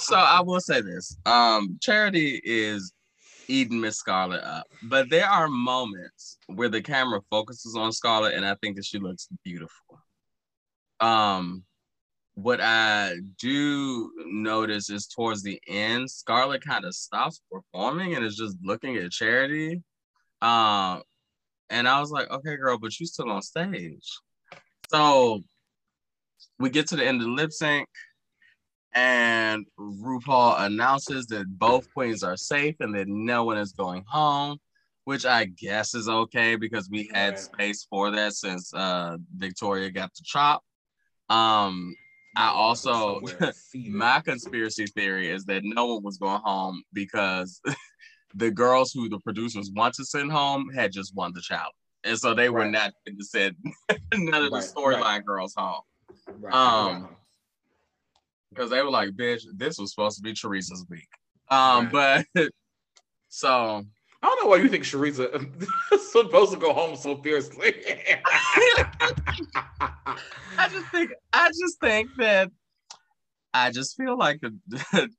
Speaker 2: So I will say this. Um, Charity is eating Miss Scarlett up, but there are moments where the camera focuses on Scarlett, and I think that she looks beautiful. Um, what I do notice is towards the end, Scarlett kind of stops performing and is just looking at Charity. Um, and I was like, okay, girl, but you still on stage. So we get to the end of the lip sync and RuPaul announces that both queens are safe and that no one is going home, which I guess is okay because we had space for that since uh Victoria got the chop. Um, I also [LAUGHS] my conspiracy theory is that no one was going home because [LAUGHS] the girls who the producers want to send home had just won the challenge. And so they were
Speaker 1: Right.
Speaker 2: not going to send [LAUGHS] none of the
Speaker 1: Right,
Speaker 2: storyline
Speaker 1: right.
Speaker 2: girls home um. Because they were like, bitch, this was supposed to be Choriza's week. Um, but [LAUGHS] so
Speaker 1: I don't know why you think Choriza [LAUGHS] is supposed to go home so fiercely. [LAUGHS]
Speaker 2: I just think I just think that I just feel like the,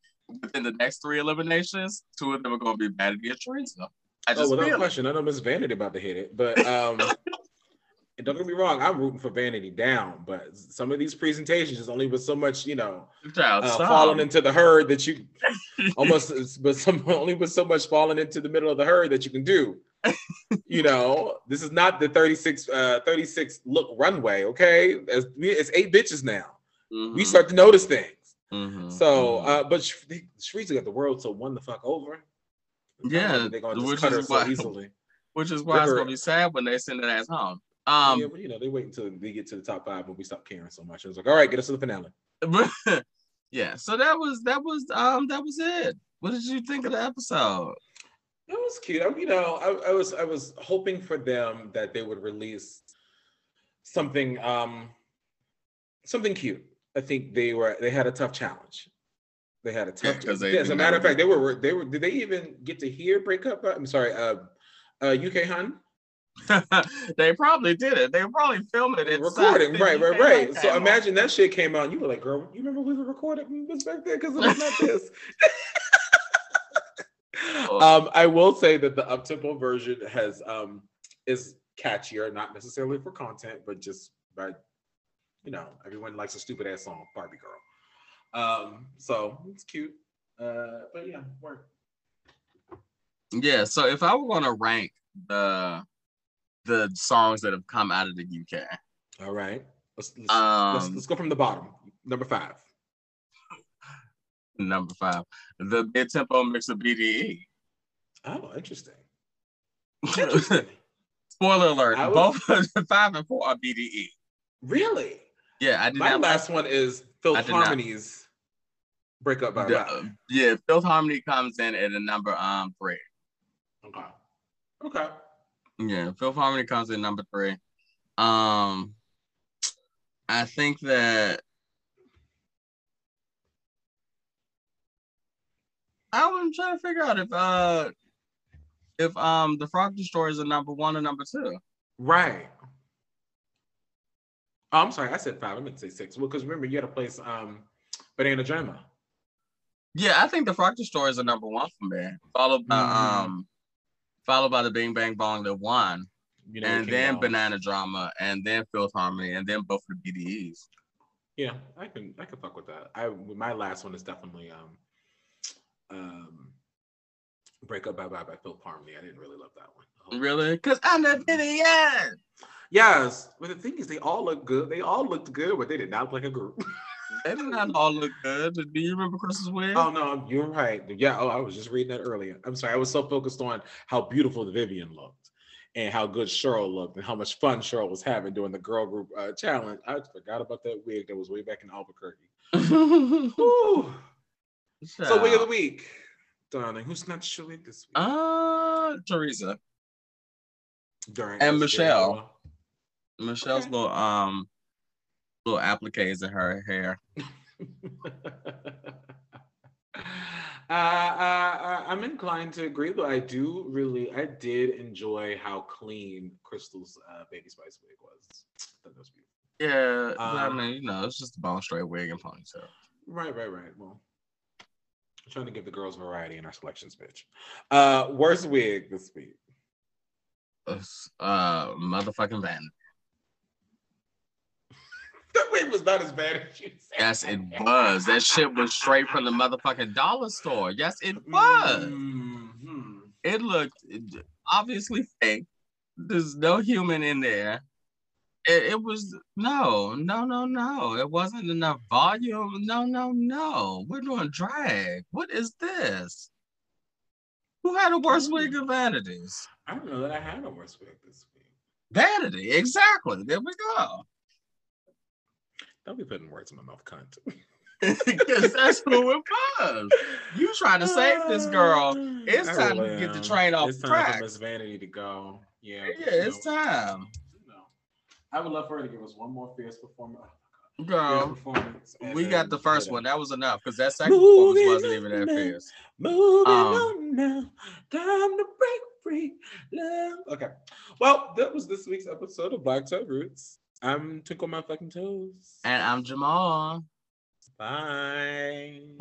Speaker 2: within the next three eliminations, two of them are going to be bad against Choriza. I
Speaker 1: oh,
Speaker 2: just
Speaker 1: without
Speaker 2: feel it.
Speaker 1: question, I know Miss Vanity about to hit it, but um, and don't get me wrong, I'm rooting for Vanity down, but some of these presentations is only with so much, you know, uh, falling into the herd that you [LAUGHS] almost, but some [LAUGHS] only with so much falling into the middle of the herd that you can do. [LAUGHS] you know, this is not the 36, uh, 36 look runway, okay? It's, it's eight bitches now. We
Speaker 2: Mhm,
Speaker 1: start to notice things.
Speaker 2: mhm,
Speaker 1: So, uh, but Sh- Sharice got the world so one the fuck over.
Speaker 2: Yeah,
Speaker 1: they're gonna just cut her
Speaker 2: is
Speaker 1: so
Speaker 2: why-
Speaker 1: easily.
Speaker 2: which is why it's gonna be sad when they send that ass home. Um,
Speaker 1: yeah, but you know, they wait until they get to the top five when we stop caring so much. It was like, all right, get us to the finale. [LAUGHS]
Speaker 2: yeah. So that was that was um that was it. What did you think of the episode?
Speaker 1: That was cute. I, you know, I, I was I was hoping for them that they would release something um something cute. I think they were they had a tough challenge. They had a
Speaker 2: Yeah,
Speaker 1: tough
Speaker 2: 'cause they-
Speaker 1: As a matter of fact, they were they were did they even get to hear breakup? I'm sorry, uh uh UK Hun [LAUGHS]
Speaker 2: they probably did it. They were probably filming it.
Speaker 1: recording, right, right, right. So imagine that shit came out. and You were like, girl, you remember we were recording this back there because it was not this. [LAUGHS] um, I will say that the uptempo version has um is catchier, not necessarily for content, but just by you know, everyone likes a stupid ass song, Barbie Girl. Um, so it's cute. Uh, but yeah, work.
Speaker 2: Yeah, so if I were gonna rank the the songs that have come out of the UK,
Speaker 1: All right. Let's let's,
Speaker 2: um,
Speaker 1: let's let's go from the bottom. Number five.
Speaker 2: number five, the mid tempo mix of. BDE.
Speaker 1: Oh, interesting. Interesting. [LAUGHS]
Speaker 2: Spoiler alert:
Speaker 1: was-
Speaker 2: both five and four are BDE.
Speaker 1: really?
Speaker 2: Yeah, I did
Speaker 1: My
Speaker 2: not
Speaker 1: last one is Phil
Speaker 2: I not-
Speaker 1: breakup by
Speaker 2: The- yeah, Filth Harmony comes in at a number um three.
Speaker 1: Okay. Okay.
Speaker 2: Yeah, Filth Harmony comes in number three. Um, I think that I was trying to figure out if uh if um the Frock Destroyers are number one or number two.
Speaker 1: Right. Oh, I'm sorry, I said five. I meant to say six. Well, because remember you had to place um Banana Jamma.
Speaker 2: Yeah, I think the Frock Destroyers are number one for me, followed by
Speaker 1: Mhm.
Speaker 2: um followed by the Bing Bang Bong the one,
Speaker 1: You know,
Speaker 2: and then
Speaker 1: out.
Speaker 2: Banana Drama, and then Filth Harmony, and then both the BDEs.
Speaker 1: Yeah, I can I can fuck with that. I my last one is definitely um um Break Up Bye Bye by Filth Harmony. I didn't really love that one. Oh.
Speaker 2: Really? Cause I'm the BDE.
Speaker 1: Yes, but the thing is, they all look good. They all looked good, but they did not look like a group. [LAUGHS]
Speaker 2: They did not all look good. Do you remember Chris's wig?
Speaker 1: oh no, you're right. Yeah. Oh, I was just reading that earlier. I'm sorry. I was so focused on how beautiful the Vivienne looked and how good Cheryl looked and how much fun Cheryl was having during the girl group uh, challenge. I forgot about that wig that was way back in Albuquerque. [LAUGHS] So wig of the week, darling. Who's not your wig this week?
Speaker 2: Uh, Teresa.
Speaker 1: During
Speaker 2: and Michelle.
Speaker 1: Noah?
Speaker 2: Michelle's
Speaker 1: Okay.
Speaker 2: little um little appliques in her hair. [LAUGHS]
Speaker 1: uh, uh, uh, I'm inclined to agree, though. I do really, I did enjoy how clean Krystal's uh, Baby Spice wig was. That was beautiful.
Speaker 2: Yeah, but I
Speaker 1: Um,
Speaker 2: mean, you know, it's just a bone straight wig and ponytail.
Speaker 1: Right, right, right. Well, I'm trying to give the girls variety in our selections, bitch. Uh, worst wig this week.
Speaker 2: Uh, motherfucking Van. [LAUGHS]
Speaker 1: That wig was not as bad as you said.
Speaker 2: Yes, it was. That shit was straight from the motherfucking dollar store. Yes, it was.
Speaker 1: Mhm.
Speaker 2: It looked obviously fake. There's no human in there. It, it was no, no, no, no. It wasn't enough volume. No, no, no. We're doing drag. What is this? Who had a worse wig of vanities?
Speaker 1: I don't know that I had a worse wig this week.
Speaker 2: Vanity, exactly. There we go.
Speaker 1: Don't be putting words in my mouth, cunt. [LAUGHS]
Speaker 2: Because that's who it was. You trying to save this girl. [SIGHS] It's
Speaker 1: I
Speaker 2: time to
Speaker 1: really
Speaker 2: get the
Speaker 1: am.
Speaker 2: train off
Speaker 1: It's
Speaker 2: the
Speaker 1: time for
Speaker 2: tracks.
Speaker 1: Miss Vanity to go. Yeah.
Speaker 2: Yeah, it's
Speaker 1: know,
Speaker 2: time.
Speaker 1: you know, I would love for her to give us one more fierce performance.
Speaker 2: Girl,
Speaker 1: performance
Speaker 2: we got the first
Speaker 1: hit
Speaker 2: one. That was enough because that second performance wasn't even that
Speaker 1: on now.
Speaker 2: fierce.
Speaker 1: Moving
Speaker 2: Um,
Speaker 1: on now. Time to break free. Love. Okay. Well, that was this week's episode of Black To Our Roots. I'm Twinkle My Fucking Toes.
Speaker 2: And I'm Jamal.
Speaker 1: Bye.